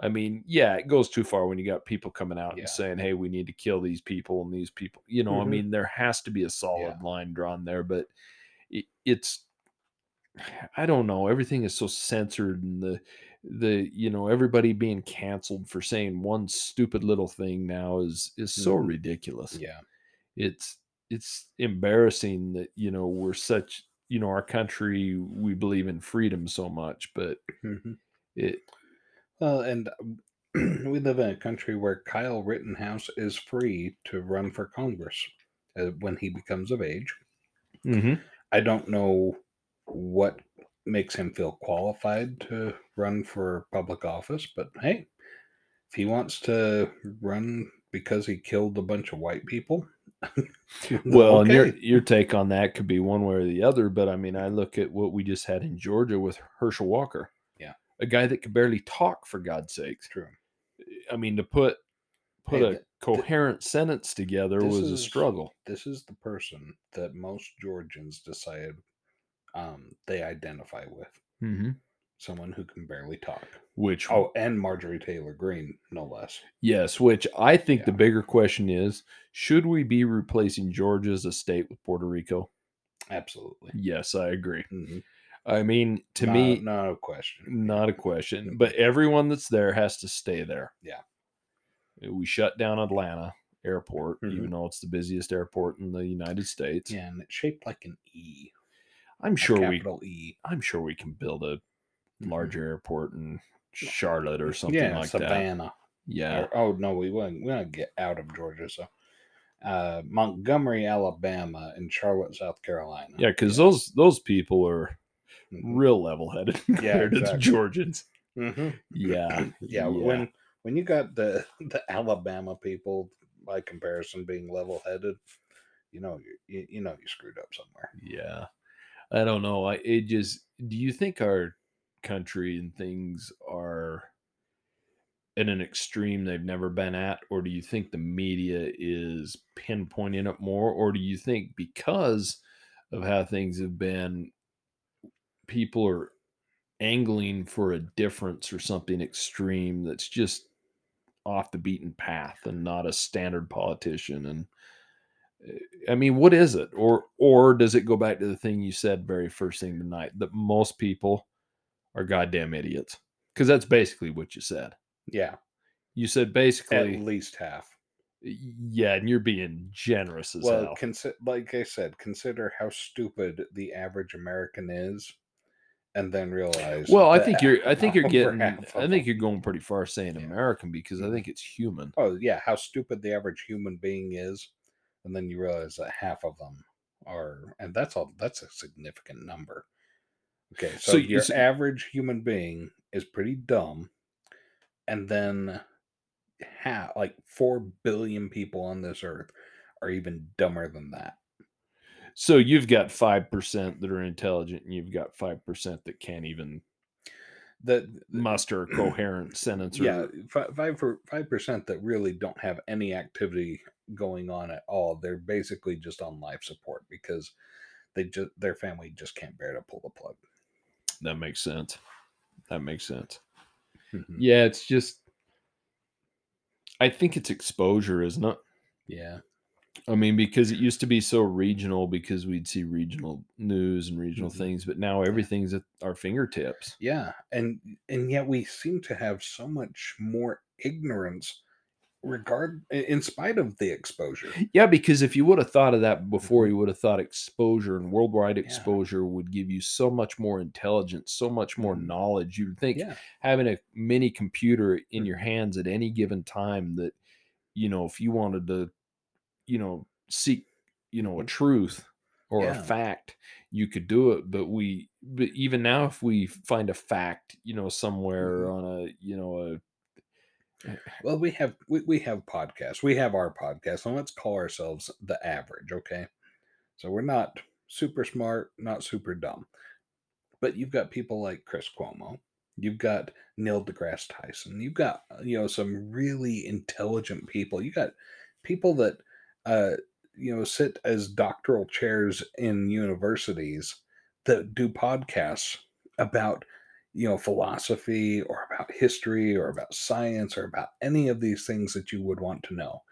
I mean, yeah, it goes too far when you got people coming out Yeah. and saying, "Hey, we need to kill these people and these people." You know, I Mhm. mean, there has to be a solid line drawn there, but it, it's I don't know. Everything is so censored, and the the you know everybody being canceled for saying one stupid little thing now is is so Mhm. ridiculous. Yeah. It's it's embarrassing that you know we're such you know our country we believe in freedom so much, but Mhm. it Well, and um, we live in a country where Kyle Rittenhouse is free to run for Congress uh, when he becomes of age. Mm-hmm. I don't know what makes him feel qualified to run for public office, but hey, if he wants to run because he killed a bunch of white people, Well, and your your take on that could be one way or the other, but I mean, I look at what we just had in Georgia with Herschel Walker. Yeah. A guy that could barely talk for God's sakes. true. I mean, to put put Hey, a th- coherent sentence together was a struggle. This is the person that most Georgians decided um, they identify with. Mm-hmm. Someone who can barely talk. Which Oh, and Marjorie Taylor Greene, no less. yes, which I think the bigger question is, should we be replacing Georgia as a state with Puerto Rico? Absolutely. Yes, I agree. Mhm. I mean, to Not- me, not a question. not a question. But everyone that's there has to stay there. Yeah. We shut down Atlanta airport, Mhm. even though it's the busiest airport in the United States. Yeah, and it's shaped like an E. I'm sure we E. I'm sure we can build a Mhm. larger airport in Charlotte or something yeah, like that. Savannah. Yeah. Or- oh no, we want we to get out of Georgia. So, uh, Montgomery, Alabama, and Charlotte, South Carolina. Yeah, because those those people are Mhm. real level headed compared to the exactly. Georgians. Mhm. Yeah. yeah, when when you got the the Alabama people by comparison being level headed, you know you you know you screwed up somewhere. Yeah. I don't know. I it just do you think our country and things are at an extreme they've never been at or do you think the media is pinpointing it more or do you think because of how things have been people are angling for a difference or something extreme that's just off the beaten path and not a standard politician and I mean, what is it? Or or does it go back to the thing you said very first thing tonight that most people are goddamn idiots? Because that's basically what you said. Yeah, You said basically at least half. yeah, and you're being generous as Well, hell. consi- like I said, consider how stupid the average American is, and then realize. Well, I think you're. I think you're getting. I think you're going pretty far saying Yeah. American because I Mhm. think it's human. Oh yeah, how stupid the average human being is, and then you realize that half of them are, and that's all. That's a significant number. Okay, so, So your so- average human being is pretty dumb, and then ha like four billion people on this earth are even dumber than that. So you've got five percent that are intelligent, and you've got five percent that can't even That muster a coherent sentence. Or, yeah, five five percent that really don't have any activity going on at all. They're basically just on life support because they just their family just can't bear to pull the plug. that makes sense. That makes sense. Mhm. Yeah, it's just I think it's exposure, isn't it? Yeah, I mean, because it used to be so regional because we'd see regional news and regional Mhm. things, but now everything's at our fingertips. yeah, and and yet we seem to have so much more ignorance regard in spite of the exposure. Yeah, because if you would have thought of that before, you would have thought exposure and worldwide Mm-hmm. Yeah. exposure would give you so much more intelligence, so much more Mhm. knowledge. You'd think Yeah, having a mini computer in your Mhm. hands at any given time that, you know, if you wanted to, you know, seek, you know, a truth or a Mm-hmm. Fact, you could do it. But we, but even now, if we find a fact, you know, somewhere on a, you know, a, Well, we have we, we have podcasts. We have our podcast, and let's call ourselves the average, okay? So we're not super smart, not super dumb. But you've got people like Chris Cuomo. You've got Neil deGrasse Tyson. You've got uh, you know some really intelligent people. You got people that uh you know sit as doctoral chairs in universities that do podcasts about you know philosophy or about history or about science or about any of these things that you would want to know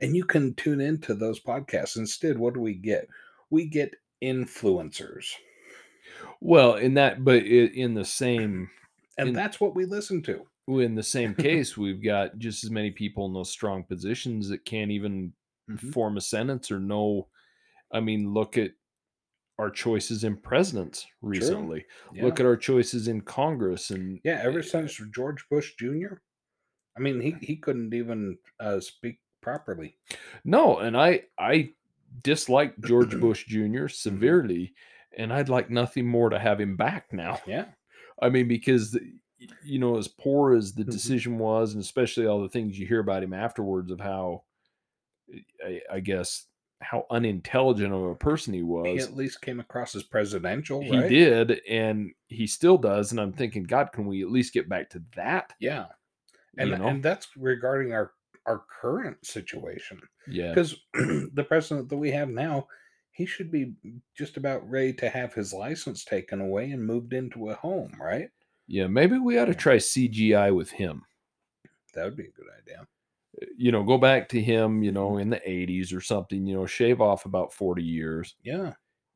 and you can tune into those podcasts instead what do we get we get influencers well, in that, but in the same, and In- that's what we listen to in the same case, we've got just as many people in those strong positions that can't even Mhm. form a sentence or know. I mean, look at our choices in presidents recently. Look at our choices in Congress, and yeah ever uh, since george bush jr I mean, he he couldn't even uh, speak properly. No, and I I dislike George Bush Jr. severely, and I'd like nothing more to have him back now. Yeah, I mean, because the- you know, as poor as the Mhm. decision was, and especially all the things you hear about him afterwards of how, I, I guess, how unintelligent of a person he was. he at least came across as presidential, He right? did, and he still does. And I'm thinking, God, can we at least get back to that? Yeah, and you know? and that's regarding our our current situation yeah, because the president that we have now, he should be just about ready to have his license taken away and moved into a home, right? yeah. Maybe we ought to try CGI with him. That would be a good idea. You know, go back to him. You Mm-hmm. know, in the 80s or something. You know, shave off about 40 years Yeah,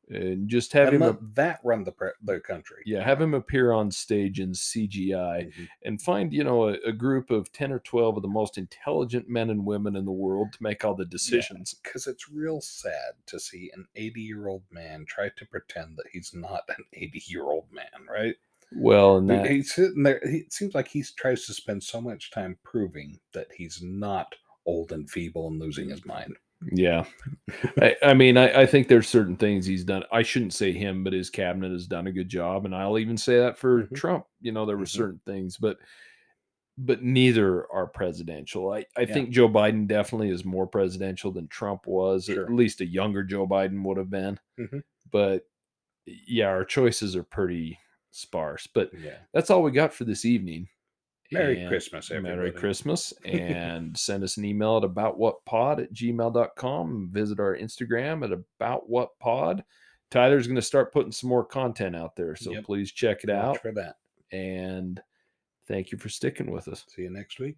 and just have and him. ap- that run the the country. yeah, have him appear on stage in CGI. Mhm. and find you know a, a group of 10 or 12 of the most intelligent men and women in the world to make all the decisions because it's real sad to see an 80 year old man try to pretend that he's not an 80 year old man, right? Well and that, He's sitting there. He, it seems like he tries to spend so much time proving that he's not old and feeble and losing his mind. yeah I, I mean I, I think there's certain things he's done i shouldn't say him but his cabinet has done a good job and i'll even say that for Mhm. trump you know there were Mhm. certain things but but neither are presidential i, I Yeah. think joe biden definitely is more presidential than trump was or Sure. at least a younger joe biden would have been Mhm. but yeah our choices are pretty sparse but Yeah. that's all we got for this evening. Merry And Christmas, everybody. Merry Christmas. And send us an email at aboutwhatpod at gmail.com. Visit our Instagram at aboutwhatpod. Tyler's going to start putting some more content out there. So Yep. please check it Watch out. for that. And thank you for sticking with us. See you next week.